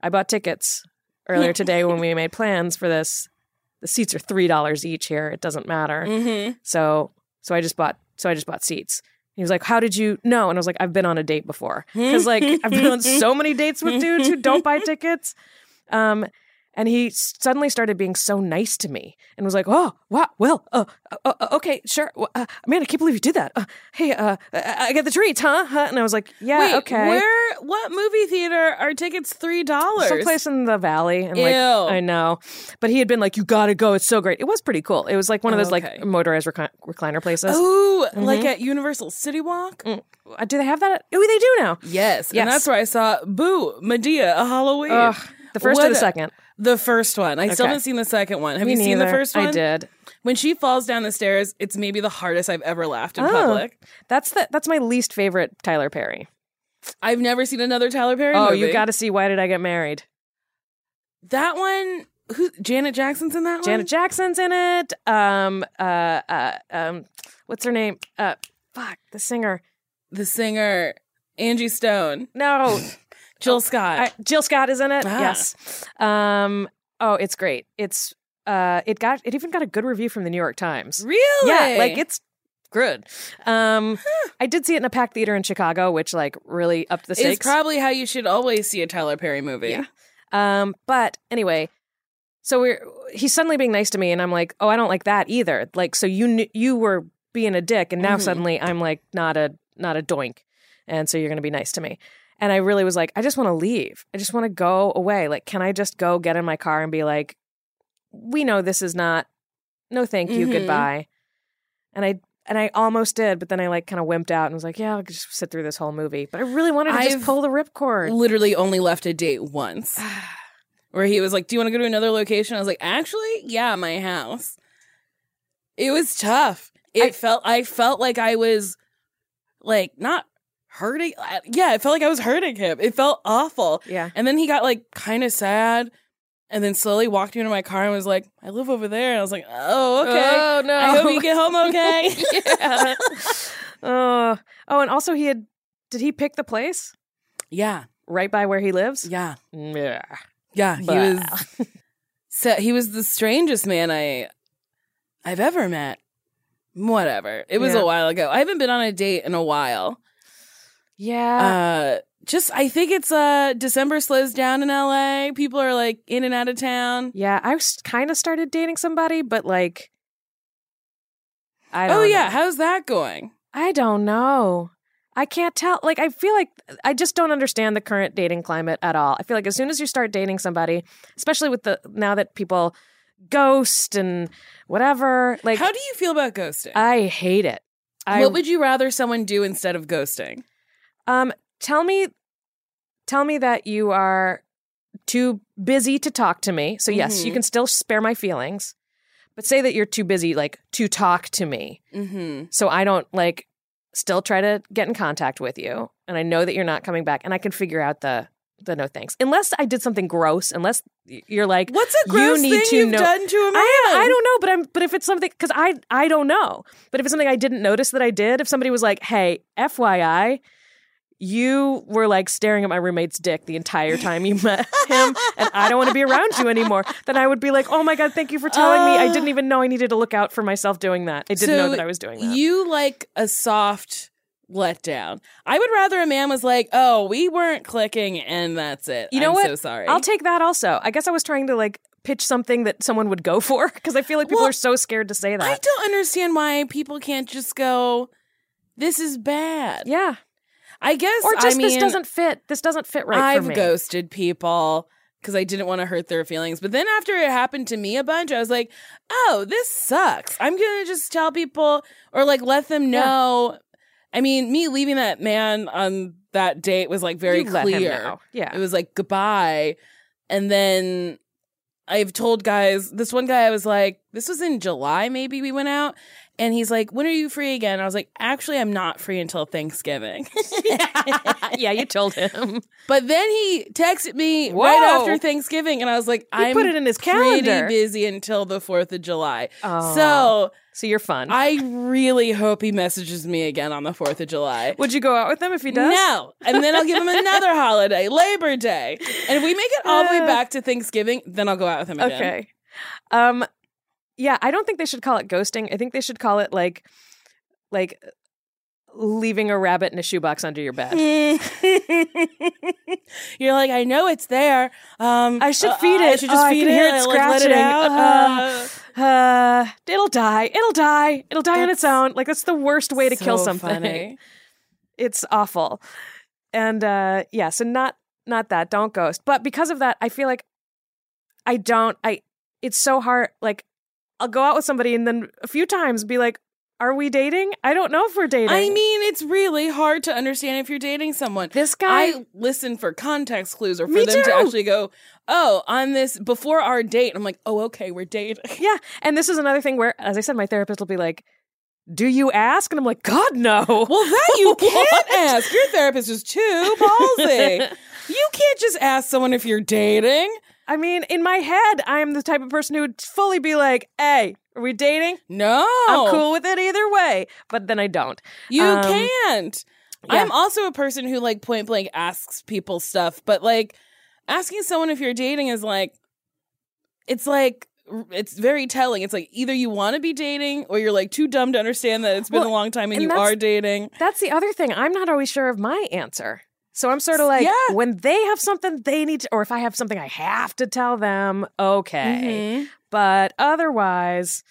I bought tickets earlier today when we made plans for this. The seats are three dollars each here. It doesn't matter. Mm-hmm. So so I just bought so I just bought seats. He was like, "How did you know?" And I was like, "I've been on a date before because like I've been on so many dates with dudes who don't buy tickets." Um, and he suddenly started being so nice to me and was like, "Oh, wow, well, uh, uh, uh, okay, sure, uh, man, I can't believe you did that. Uh, hey, uh, I I got the treats, huh? huh?" And I was like, "Yeah, Wait, okay." where? What movie theater are tickets three dollars? Someplace in the valley, and like Ew. I know, but he had been like, "You gotta go! It's so great." It was pretty cool. It was like one of those Okay. like motorized recli- recliner places. Oh, Mm-hmm. like at Universal City Walk? Uh, Do they have that? At- oh, they do now. Yes. Yes. And that's where I saw Boo, Madea, a Halloween. Ugh, the first or the a- second? The first one. I still Okay. haven't seen the second one. Have Me you seen the neither. first one? I did. When she falls down the stairs, it's maybe the hardest I've ever laughed in Oh. public. That's the that's my least favorite Tyler Perry. I've never seen another Tyler Perry Oh, movie. you got to see Why Did I Get Married? that one. Who? Janet Jackson's in that one. Janet Jackson's in it. Um, uh, uh, um, what's her name? Uh, fuck, the singer. the singer Angie Stone, No, Jill Scott. I, Jill Scott is in it. Ah. Yes. Um. Oh, it's great. It's uh. It got it even got a good review from the New York Times. really? Yeah, like it's good. Um, I did see it in a packed theater in Chicago, which like really upped the It's stakes. probably how you should always see a Tyler Perry movie. Yeah. Um, but anyway, so we're he's suddenly being nice to me, and I'm like, oh, I don't like that either. Like, so you kn- you were being a dick, and now Mhm. suddenly I'm like not a not a doink, and so you're gonna be nice to me. And I really was like, I just want to leave. I just want to go away. Like, can I just go get in my car and be like, we know this is not no thank you, Mhm. goodbye. And I and I almost did, but then I like kind of wimped out and was like, yeah, I'll just sit through this whole movie. But I really wanted to I've- just pull the ripcord. Literally only left a date once. Where he was like, Do you want to go to another location? I was like, Actually, yeah, my house. It was tough. It I- felt I felt like I was like not hurting yeah, it felt like I was hurting him. It felt awful. yeah. And then he got like kind of sad and then slowly walked me into my car and was like, I live over there. And I was like, Oh, okay. Oh no. I hope you get home okay. yeah. Oh. Oh, and also he had did he pick the place? yeah. Right by where he lives? Yeah. Yeah. Yeah. He was so he was the strangest man I I've ever met. Whatever. It was Yeah. a while ago. I haven't been on a date in a while. Yeah. Uh just I think it's uh December slows down in LA. People are like in and out of town. yeah, I was kind of started dating somebody, but like I don't Oh yeah, know. how's that going? I don't know. I can't tell. Like, I feel like I just don't understand the current dating climate at all. I feel like as soon as you start dating somebody, especially with the now that people ghost and whatever, like, How do you feel about ghosting? I hate it. I what would you rather someone do instead of ghosting? Um tell me, tell me that you are too busy to talk to me. So yes, you Mhm. can still spare my feelings, but say that you're too busy, like to talk to me. Mm-hmm. so I don't like still try to get in contact with you and I know that you're not coming back and I can figure out the the no thanks. Unless I did something gross, unless you're like What's a You need thing to you've know- done to a man? I, I don't know, but I'm but if it's something cuz I I don't know. But if it's something I didn't notice that I did, if somebody was like, "Hey, FYI, you were like staring at my roommate's dick the entire time you met him and I don't want to be around you anymore." Then I would be like, "Oh my god, thank you for telling me. I Uh. didn't even know I needed to look out for myself doing that. I didn't know that I was doing that." You like a soft letdown. I would rather a man was like, "Oh, we weren't clicking, and that's it." You know I'm what? So sorry. I'll take that also. I guess I was trying to like pitch something that someone would go for because I feel like people Well, are so scared to say that. I don't understand why people can't just go. This is bad. yeah. I guess. Or just I mean, this doesn't fit. This doesn't fit right I've for me. ghosted people because I didn't want to hurt their feelings. But then after it happened to me a bunch, I was like, "Oh, this sucks." I'm gonna just tell people or like let them Yeah. know. I mean, me leaving that man on that date was like very You clear. Yeah. It was like goodbye. And then I've told guys, this one guy I was like, this was in July, maybe we went out. And he's like, when are you free again? I was like, actually, I'm not free until Thanksgiving. yeah, you told him. but then he texted me Whoa. right after Thanksgiving, and I was like, I'm put it in his pretty calendar. busy until the 4th of July. Oh. So So you're fun. I really hope he messages me again on the 4th of July. Would you go out with him if he does? No. And then I'll give him another holiday, Labor Day. And if we make it all the way Uh, back to Thanksgiving, then I'll go out with him again. Okay. Um yeah, I don't think they should call it ghosting. I think they should call it like like leaving a rabbit in a shoebox under your bed. You're like, I know it's there. Um, I should uh, feed it. I it. should Oh, just I feed can it. hear it and, like, let scratching. out. Uh, Uh, it'll die. It'll die. It'll die on its own. Like that's the worst way to kill something. funny. It's awful. And uh yeah, so not not that. Don't ghost. But because of that, I feel like I don't I it's so hard like I'll go out with somebody and then a few times be like, "Are we dating?" I don't know if we're dating. I mean, it's really hard to understand if you're dating someone. this guy I listen for context clues or for Me them to actually go, oh, on this before our date. I'm like, oh, okay, we're dating. Yeah, and this is another thing where as I said my therapist will be like, "Do you ask?" And I'm like, "God no." Well, that you can't ask. Your therapist is too ballsy. you can't just ask someone if you're dating. I mean, in my head, I'm the type of person who would fully be like, "Hey, are we dating?" No. I'm cool with it either way. But then I don't. You Um, can't. yeah. I'm also a person who like point blank asks people stuff, but like asking someone if you're dating is like it's like it's very telling. It's like either you want to be dating or you're like too dumb to understand that it's been Well, a long time and, and you are dating. That's the other thing. I'm not always sure of my answer. So I'm sort of like, Yeah. when they have something they need to, or if I have something I have to tell them, okay. Mhm. But otherwise,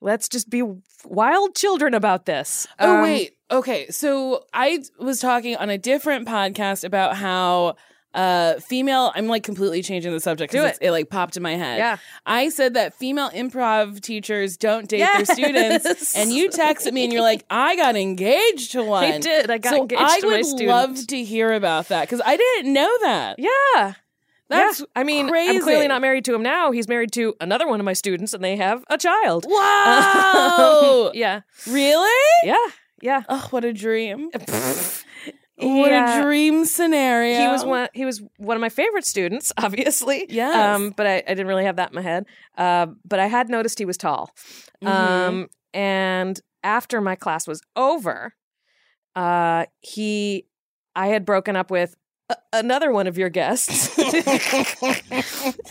let's just be wild children about this. Oh Um, wait. Okay. So I was talking on a different podcast about how uh female i'm like completely changing the subject 'cause Do it's- it like popped in my head Yeah. i said that female improv teachers don't date Yes. their students and you texted me and you're like i got engaged to one I did. I got so engaged i to would my student. I would love to hear about that because i didn't know that Yeah. That's yeah. I mean, crazy. I'm clearly not married to him now. He's married to another one of my students, and they have a child. wow yeah. really Yeah. Yeah. oh what a dream What what a dream scenario He was one. He was one of my favorite students, obviously. Yes. Um, but I, I didn't really have that in my head. Uh, but I had noticed he was tall. Mm-hmm. Um, and after my class was over, uh, he, I had broken up with a- another one of your guests. um,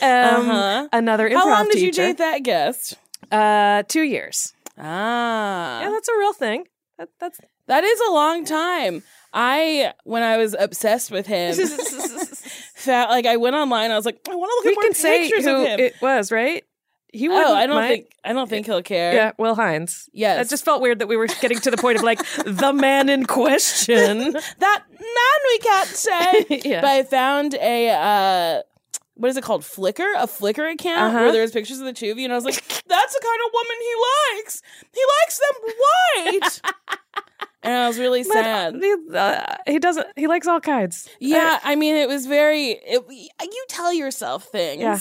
Uh-huh. Another improv how long did you teacher. date that guest Uh, two years. ah Yeah, that's a real thing. That, that's That is a long time. I, when I was obsessed with him, felt like I went online. I was like, I want to look we at more can say pictures who of him. it was, right? He would. oh, I don't think I don't think he'll care. Yeah, Will Hines. Yes. It just felt weird that we were getting to the point of like the man in question. that man we can't say. Yeah. But I found a uh, what is it called? Flickr, a Flickr account Uh-huh. where there was pictures of the two of you, and I was like, that's the kind of woman he likes. He likes them white. And I was really But, sad. he, uh, he doesn't. He likes all kinds. Yeah, I mean, it was very. It, you tell yourself things. Yeah.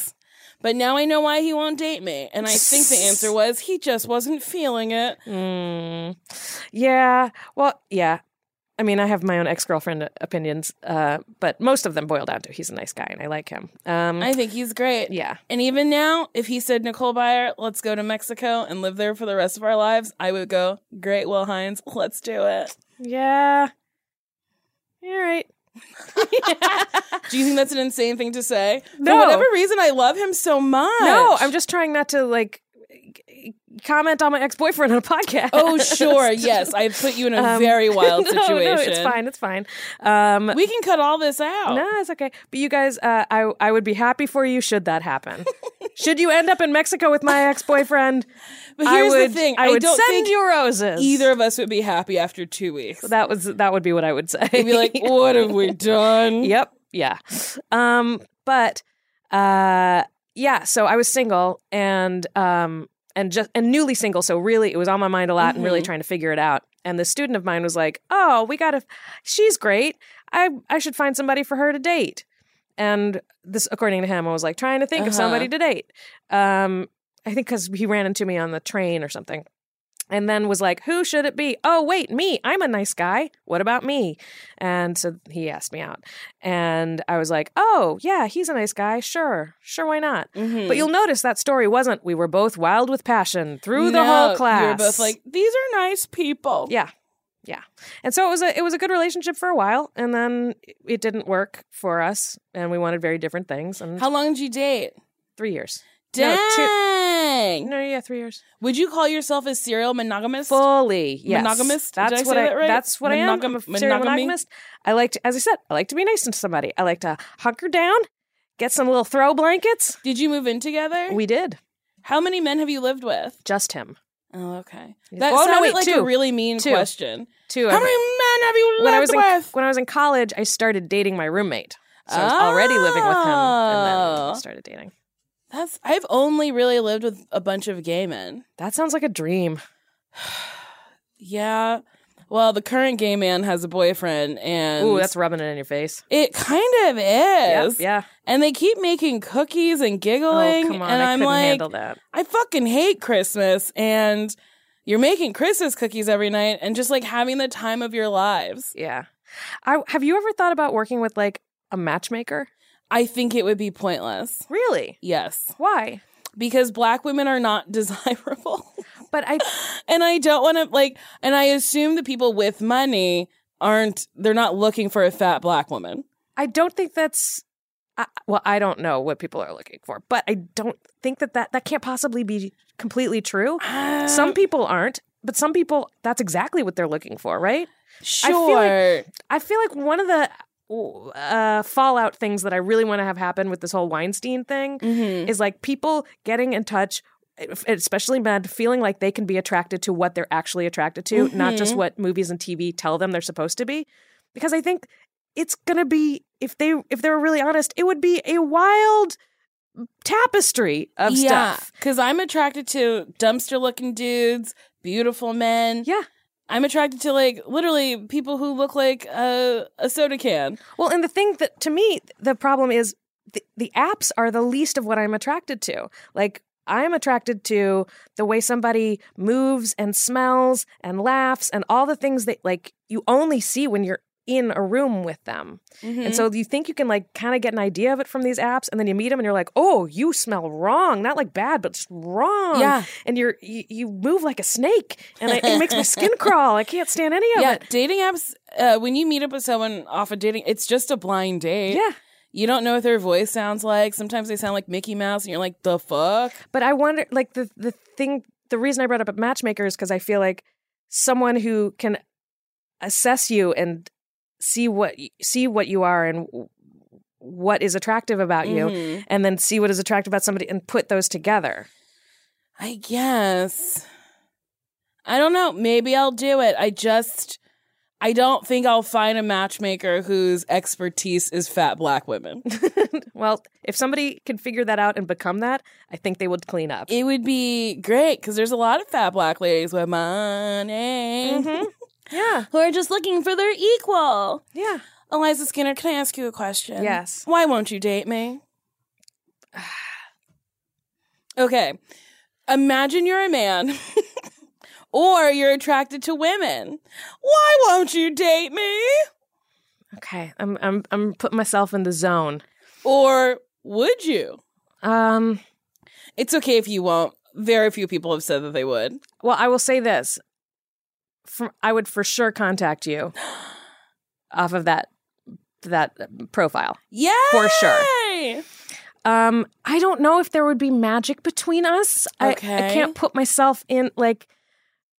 But now I know why he won't date me. And I think the answer was he just wasn't feeling it. Mm, yeah. Well, yeah. I mean, I have my own ex girlfriend opinions, uh, but most of them boil down to he's a nice guy and I like him. Um, I think he's great. yeah. And even now, if he said, Nicole Byer, let's go to Mexico and live there for the rest of our lives, I would go, great, Will Hines, let's do it. Yeah. All right. Do you think that's an insane thing to say? No. For whatever reason, I love him so much. No, I'm just trying not to like comment on my ex boyfriend on a podcast. Oh, sure. Yes. I put you in a Um, very wild no, situation. No, it's fine. It's fine. Um, We can cut all this out. No, it's okay. But you guys, uh, I I would be happy for you should that happen. should you end up in Mexico with my ex boyfriend? But here's would, the thing. I, I, would don't send think you roses. either of us would be happy after two weeks. That was that would be what I would say. We'd be like, what have we done? yep, yeah. Um, but uh, yeah. So I was single and um and just and newly single. So really, it was on my mind a lot and really Mhm. trying to figure it out. And the student of mine was like, "Oh, we got to. She's great. I I should find somebody for her to date." And this, according to him, I was like trying to think of Uh-huh. somebody to date. Um, I think because he ran into me on the train or something. And then was like, who should it be? Oh, wait, me. I'm a nice guy. What about me? And so he asked me out. And I was like, oh, yeah, he's a nice guy. Sure. Sure, why not? Mhm. But you'll notice that story wasn't, we were both wild with passion through the No, whole class. You were both like, these are nice people. yeah. Yeah. And so it was a it was a good relationship for a while and then it didn't work for us and we wanted very different things and How long did you date? 3 years. No, Dang. two- No, yeah, 3 years. Would you call yourself a serial monogamist? Fully, yes. Monogamist? Did That's I say what I. that right? That's what I am. Monogam- I'm serial monogamist. I like to, as I said, I like to be nice to somebody. I like to hunker down, get some little throw blankets. Did you move in together? We did How many men have you lived with? just him. Oh, okay. That Oh, no, sounded wait, like two. a really mean Two. question. Two. How many men have you lived when I was in with? when I was in college, I started dating my roommate. So I was already living with him, and Oh. then started dating. That's I've only really lived with a bunch of gay men. That sounds like a dream. Yeah. Well, the current gay man has a boyfriend, and Ooh, that's rubbing it in your face. it kind of is. yeah. And they keep making cookies and giggling, Oh, come on! and I couldn't like, handle that. I fucking hate Christmas, and you're making Christmas cookies every night, and just like having the time of your lives. Yeah. I have you ever thought about working with like a matchmaker? I think it would be pointless. Really? Yes, Why? because black women are not desirable. But I and I don't want to like and I assume the people with money aren't they're not looking for a fat black woman. I don't think that's. I, well, I don't know what people are looking for, but I don't think that that, that can't possibly be completely true. Uh, some people aren't, but some people, that's exactly what they're looking for, right? sure. feel like- I feel like one of the uh, fallout things that I really want to have happen with this whole Weinstein thing Mhm. is like people getting in touch, especially men, feeling like they can be attracted to what they're actually attracted to, not just Mhm. what movies and TV tell them they're supposed to be. Because I think it's gonna be if they if they were really honest, it would be a wild tapestry of stuff. Because I'm attracted to dumpster looking dudes, beautiful men. Yeah. I'm attracted to like literally people who look like a, a soda can. Well, and the thing that to me the problem is the, the apps are the least of what I'm attracted to. Like I'm attracted to the way somebody moves and smells and laughs and all the things that like you only see when you're in a room with them. Mm-hmm. And so you think you can like kind of get an idea of it from these apps and then you meet them and you're like, "Oh, you smell wrong. Not like bad, but just wrong." Yeah. And you're you, you move like a snake and it, it makes my skin crawl. I can't stand any of it. yeah, it. dating apps. Uh, when you meet up with someone off of dating, it's just a blind date. Yeah. You don't know what their voice sounds like. Sometimes they sound like Mickey Mouse, and you're like, the fuck? But I wonder, like the the thing, the reason I brought up a matchmaker is because I feel like someone who can assess you and see what see what you are and what is attractive about you, Mhm. and then see what is attractive about somebody and put those together. I guess. I don't know. Maybe I'll do it. I just. I don't think I'll find a matchmaker whose expertise is fat black women. well, if somebody can figure that out and become that, I think they would clean up. it would be great because there's a lot of fat black ladies with money Mhm. Yeah, who are just looking for their equal. yeah. Eliza Skinner, can I ask you a question? Yes. Why won't you date me? okay. Imagine you're a man or you're attracted to women. Why won't you date me? Okay, I'm I'm I'm putting myself in the zone. Or would you? Um. It's okay if you won't. Very few people have said that they would. Well, I will say this. For, I would for sure contact you off of that that profile. Yeah. For sure. Um, I don't know if there would be magic between us. I, I can't put myself in like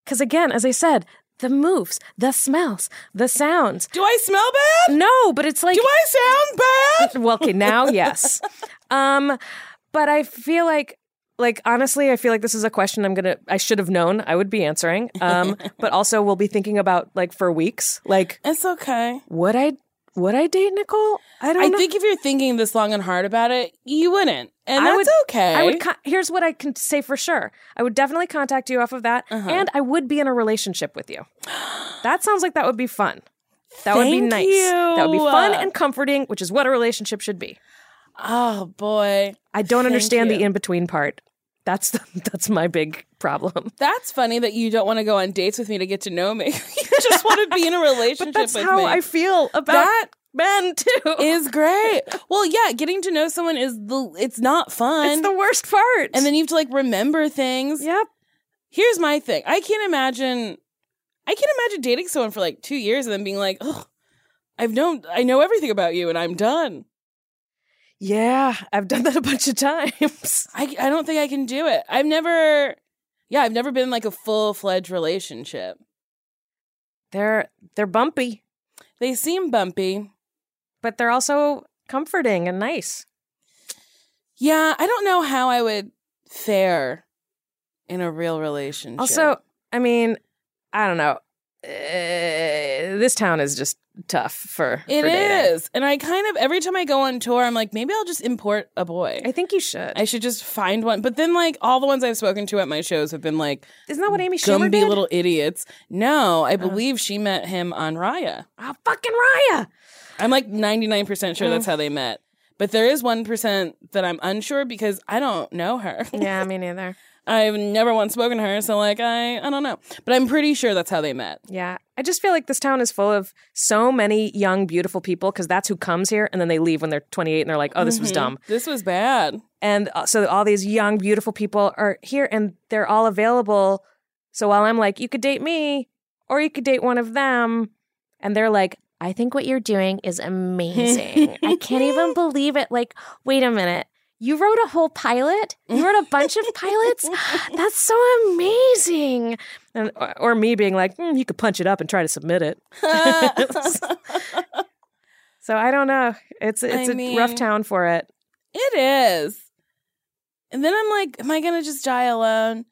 because again, as I said, the moves, the smells, the sounds. Do I smell bad? No, but it's like Do I sound bad? well, okay, now yes. Um, but I feel like like honestly, I feel like this is a question I'm gonna I should have known I would be answering. Um, but also we'll be thinking about like for weeks. Like, It's okay. would I would I date Nicole? I don't I know. think if you're thinking this long and hard about it, you wouldn't. And I that's would- okay. I would. Con- here's what I can say for sure. I would definitely contact you off of that, Uh-huh. and I would be in a relationship with you. That sounds like that would be fun. That would be Thank nice. That would be fun and comforting, which is what a relationship should be. oh boy. I don't Thank understand the in between part. That's the, that's my big problem. That's funny that you don't want to go on dates with me to get to know me. you just want to be in a relationship But that's with how me. I feel about that men too. is great. Well, yeah, getting to know someone is the it's not fun. it's the worst part. and then you have to like remember things. yep. Here's my thing. I can't imagine I can't imagine dating someone for like 2 years and then being like, "Oh, I've known I know everything about you and I'm done." Yeah, I've done that a bunch of times. I I don't think I can do it. I've never Yeah, I've never been in like a full-fledged relationship. They're they're bumpy, They seem bumpy. but they're also comforting and nice. Yeah, I don't know how I would fare in a real relationship. Also, I mean, I don't know. Uh, this town is just tough for it for is. And I kind of every time I go on tour, I'm like, maybe I'll just import a boy. I think you should. I should just find one. But then, like, all the ones I've spoken to at my shows have been like Isn't that what Amy Schumer Gumby did? little idiots. No, I oh. believe she met him on Raya. oh, fucking Raya. I'm like 99% sure that's oh. how they met. But there is 1% that I'm unsure because I don't know her. Yeah, me neither. I've never once spoken to her, so like I I don't know. But I'm pretty sure that's how they met. Yeah, I just feel like this town is full of so many young, beautiful people because that's who comes here, and then they leave when they're 28 and they're like, "Oh, this was Mhm. dumb." This was bad. And uh, so all these young, beautiful people are here, and they're all available. So while I'm like, "You could date me, or you could date one of them," and they're like, "I think what you're doing is amazing. I can't even believe it. Like, wait a minute." You wrote a whole pilot? You wrote a bunch of pilots? That's so amazing. And, or, or me being like, "Hmm, you could punch it up and try to submit it. So I don't know. It's it's I a mean- rough town for it. It is. And then I'm like, am I gonna just die alone?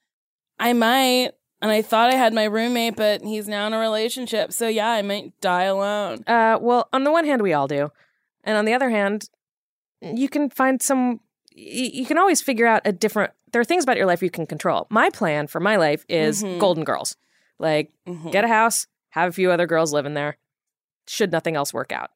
I might. And I thought I had my roommate, but he's now in a relationship. So yeah, I might die alone. Uh, well, on the one hand, we all do, and on the other hand, you can find some. You can always figure out a different. There are things about your life you can control. My plan for my life is Mhm. Golden Girls, like Mhm. get a house, have a few other girls living there. Should nothing else work out?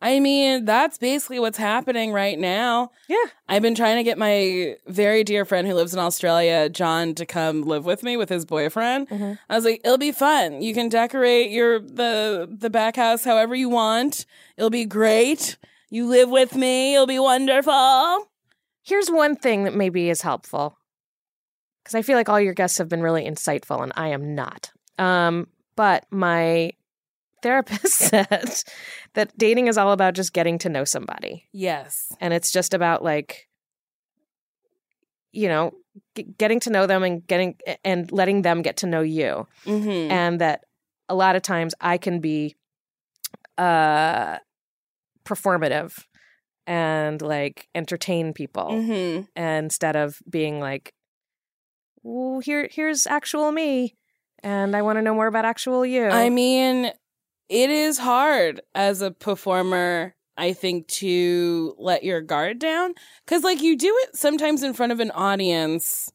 I mean, that's basically what's happening right now. Yeah. I've been trying to get my very dear friend who lives in Australia, John, to come live with me with his boyfriend. Mhm. I was like, it'll be fun. You can decorate your the the back house however you want. It'll be great. You live with me. It'll be wonderful. Here's one thing that maybe is helpful because I feel like all your guests have been really insightful and I am not. Um, but my therapist said that dating is all about just getting to know somebody Yes. and it's just about like you know g- getting to know them and getting and letting them get to know you Mm-hmm. and that a lot of times I can be uh performative and like entertain people mm-hmm. instead of being like, "Well, here here's actual me, and I want to know more about actual you." I mean, it is hard as a performer, I think, to let your guard down. Because, like, you do it sometimes in front of an audience,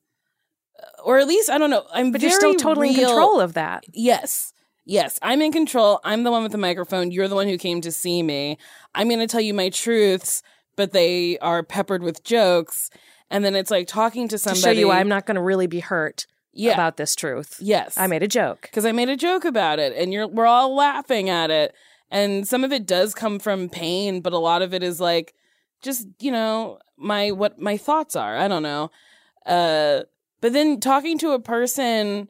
or at least, I don't know. I'm but you're still totally in control of that. Yes. Yes, I'm in control. I'm the one with the microphone. You're the one who came to see me. I'm going to tell you my truths, but they are peppered with jokes. And then it's like talking to somebody. To show you I'm not going to really be hurt yeah. about this truth. yes. I made a joke. because I made a joke about it, and you're we're all laughing at it, and some of it does come from pain, but a lot of it is like just you know my what my thoughts are. I don't know, uh, but then talking to a person,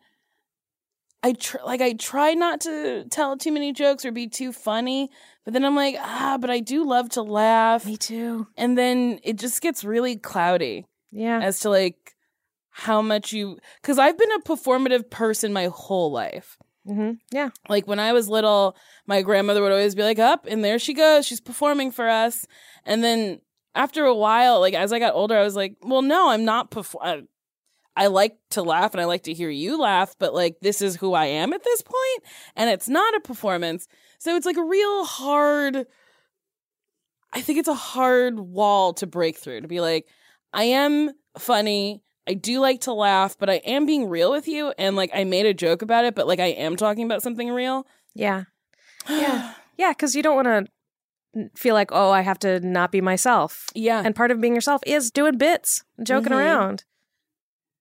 I tr- like I try not to tell too many jokes or be too funny, but then I'm like ah, but I do love to laugh, Me too. and then it just gets really cloudy Yeah. as to like how much you because I've been a performative person my whole life. hmm Yeah. Like when I was little, my grandmother would always be like, "Up and there she goes, she's performing for us." And then after a while, like as I got older, I was like, "Well, no, I'm not perform. I, like to laugh and I like to hear you laugh, but like this is who I am at this point, and it's not a performance." So it's like a real hard. I think it's a hard wall to break through to be like, I am funny. I do like to laugh, but I am being real with you. And like, I made a joke about it, but like, I am talking about something real. Yeah. Yeah. Yeah. Because you don't want to feel like, oh, I have to not be myself. yeah. And part of being yourself is doing bits, joking Mhm. around.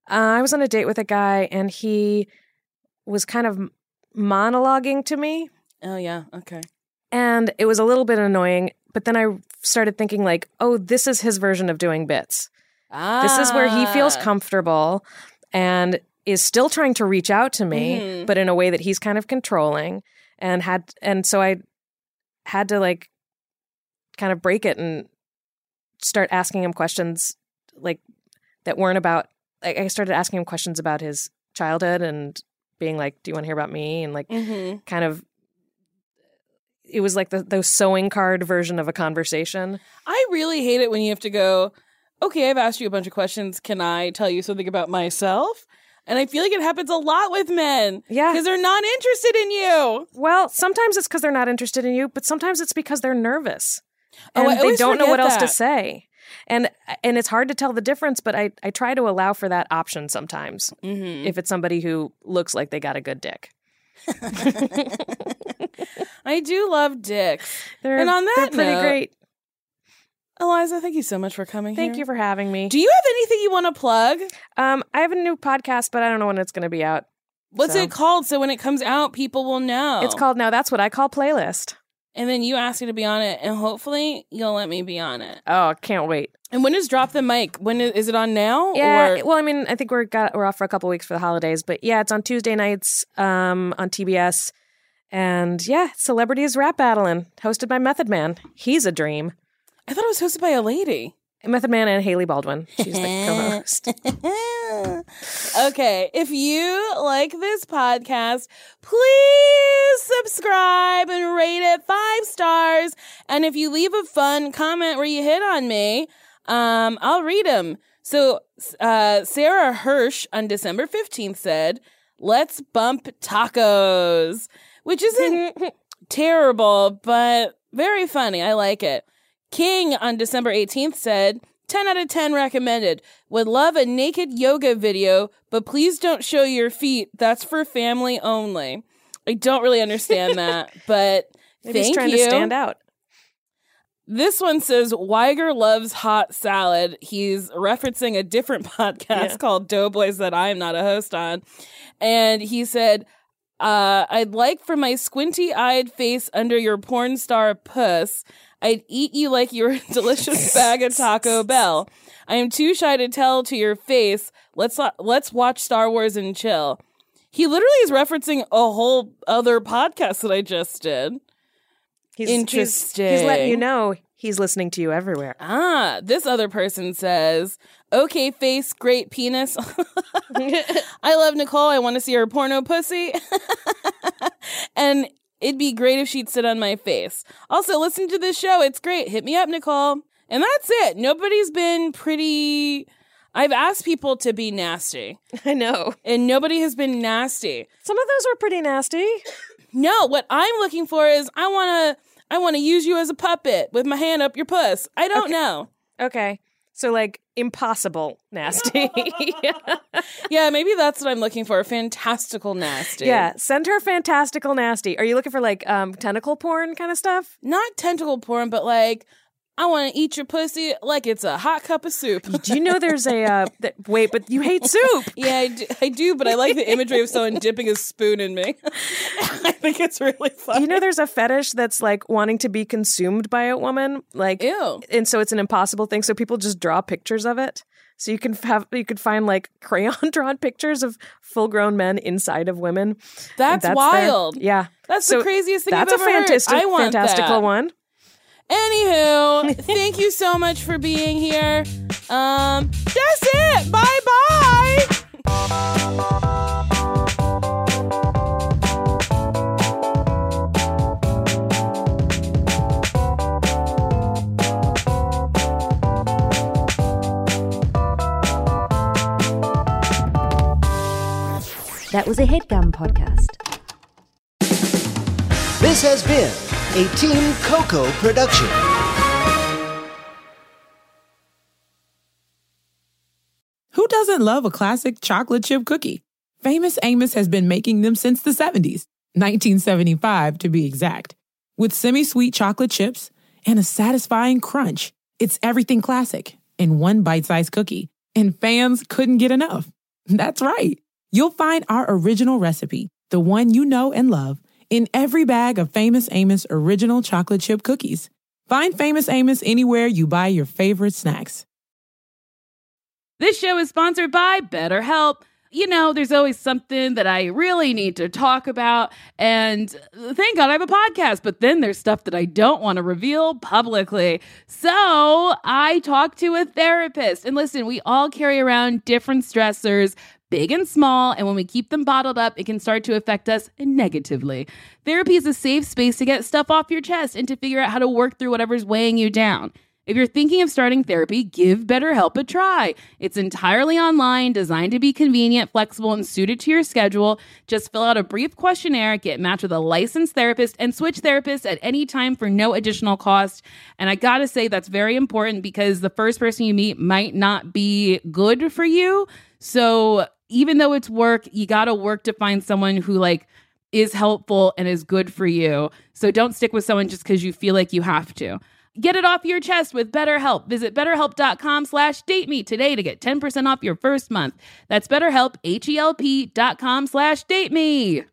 Uh, I was on a date with a guy, and he was kind of monologuing to me, oh, yeah. Okay. and it was a little bit annoying. But then I started thinking, like, oh, this is his version of doing bits. Ah. This is where he feels comfortable and is still trying to reach out to me, Mhm. but in a way that he's kind of controlling and had and so I had to like kind of break it and start asking him questions like that weren't about like I started asking him questions about his childhood and being like, Do you want to hear about me? And like hmm kind of it was like the the sewing card version of a conversation. I really hate it when you have to go, okay, I've asked you a bunch of questions. Can I tell you something about myself? And I feel like it happens a lot with men Yeah. because they're not interested in you. Well, sometimes it's because they're not interested in you, but sometimes it's because they're nervous Oh, and I they don't know what else to say. And and it's hard to tell the difference, but I I try to allow for that option sometimes Mm-hmm. if it's somebody who looks like they got a good dick. I do love dicks. They're And on that pretty note, great. Eliza, thank you so much for coming Thank here. you for having me. Do you have anything you want to plug? Um, I have a new podcast, but I don't know when it's going to be out. What's So- it called? So when it comes out, people will know. It's called now. That's what I call playlist. And then you ask me to be on it, and hopefully you'll let me be on it. Oh, I can't wait. And when is Drop the Mic? When is, is it on now? Yeah. Or? Well, I mean, I think we're got we're off for a couple weeks for the holidays, but yeah, it's on Tuesday nights um, on TBS, and yeah, celebrities rap battling, hosted by Method Man. He's a dream. I thought it was hosted by a lady. Method Man and Hailey Baldwin. She's the co-host. okay, if you like this podcast, please subscribe and rate it five stars. And if you leave a fun comment where you hit on me, um, I'll read them. So, uh, Sarah Hirsch on December 15th said, let's bump tacos, which isn't terrible, but very funny. I like it. King on December 18th said, 10 out of 10 recommended. Would love a naked yoga video, but please don't show your feet. That's for family only. I don't really understand that, but Maybe thank he's trying you. to stand out. This one says Wiger loves hot salad. He's referencing a different podcast Yeah. called Doughboys that I'm not a host on. And he said, uh, I'd like for my squinty eyed face under your porn star puss. I'd eat you like you were a delicious bag of Taco Bell. I am too shy to tell to your face. Let's let's watch Star Wars and chill. He literally is referencing a whole other podcast that I just did. He's, He's, he's letting you know he's listening to you everywhere. Ah, this other person says, okay, face, great penis. I love Nicole. I want to see her porno pussy. and it'd be great if she'd sit on my face. Also, listen to this show. It's great. Hit me up, Nicole. And that's it. Nobody's been pretty. I've asked people to be nasty, I know. and nobody has been nasty. Some of those were pretty nasty. No, what I'm looking for is I want to. I want to use you as a puppet with my hand up your puss. I don't Okay. know. Okay. So like impossible nasty. Yeah, maybe that's what I'm looking for. Fantastical nasty. yeah. Send her fantastical nasty. Are you looking for like um tentacle porn kind of stuff? Not tentacle porn, but like, I want to eat your pussy like it's a hot cup of soup. Do you know there's a uh th- wait, but you hate soup. yeah, I do, I do, but I like the imagery of someone dipping a spoon in me. I think it's really funny. You know there's a fetish that's like wanting to be consumed by a woman, like Ew. and so it's an impossible thing. So people just draw pictures of it. So you can have you could find like crayon drawn pictures of full grown men inside of women. That's, their- wild. yeah, That's So the craziest thing that's I've a fantastic, fantastical that. one. Anywho, thank you so much for being here. Um, that's it. Bye bye. That was a headgum podcast. This has been a Team Coco production. Who doesn't love a classic chocolate chip cookie? Famous Amos has been making them since the 70s, 1975 to be exact. With semi sweet chocolate chips and a satisfying crunch, it's everything classic in one bite sized cookie. And fans couldn't get enough. That's right. You'll find our original recipe, the one you know and love, in every bag of Famous Amos original chocolate chip cookies. Find Famous Amos anywhere you buy your favorite snacks. This show is sponsored by BetterHelp. You know, there's always something that I really need to talk about. And thank God I have a podcast, but then there's stuff that I don't want to reveal publicly. So I talk to a therapist. And listen, we all carry around different stressors, big and small. And when we keep them bottled up, it can start to affect us negatively. Therapy is a safe space to get stuff off your chest and to figure out how to work through whatever's weighing you down. If you're thinking of starting therapy, give BetterHelp a try. It's entirely online, designed to be convenient, flexible, and suited to your schedule. Just fill out a brief questionnaire, get matched with a licensed therapist, and switch therapists at any time for no additional cost. And I gotta say, that's very important because the first person you meet might not be good for you. So even though it's work, you gotta work to find someone who, like, is helpful and is good for you. So don't stick with someone just because you feel like you have to. Get it off your chest with BetterHelp. Visit betterhelp.com slash date me today to get 10% off your first month. That's betterhelp, H-E-L-P dot com slash date me.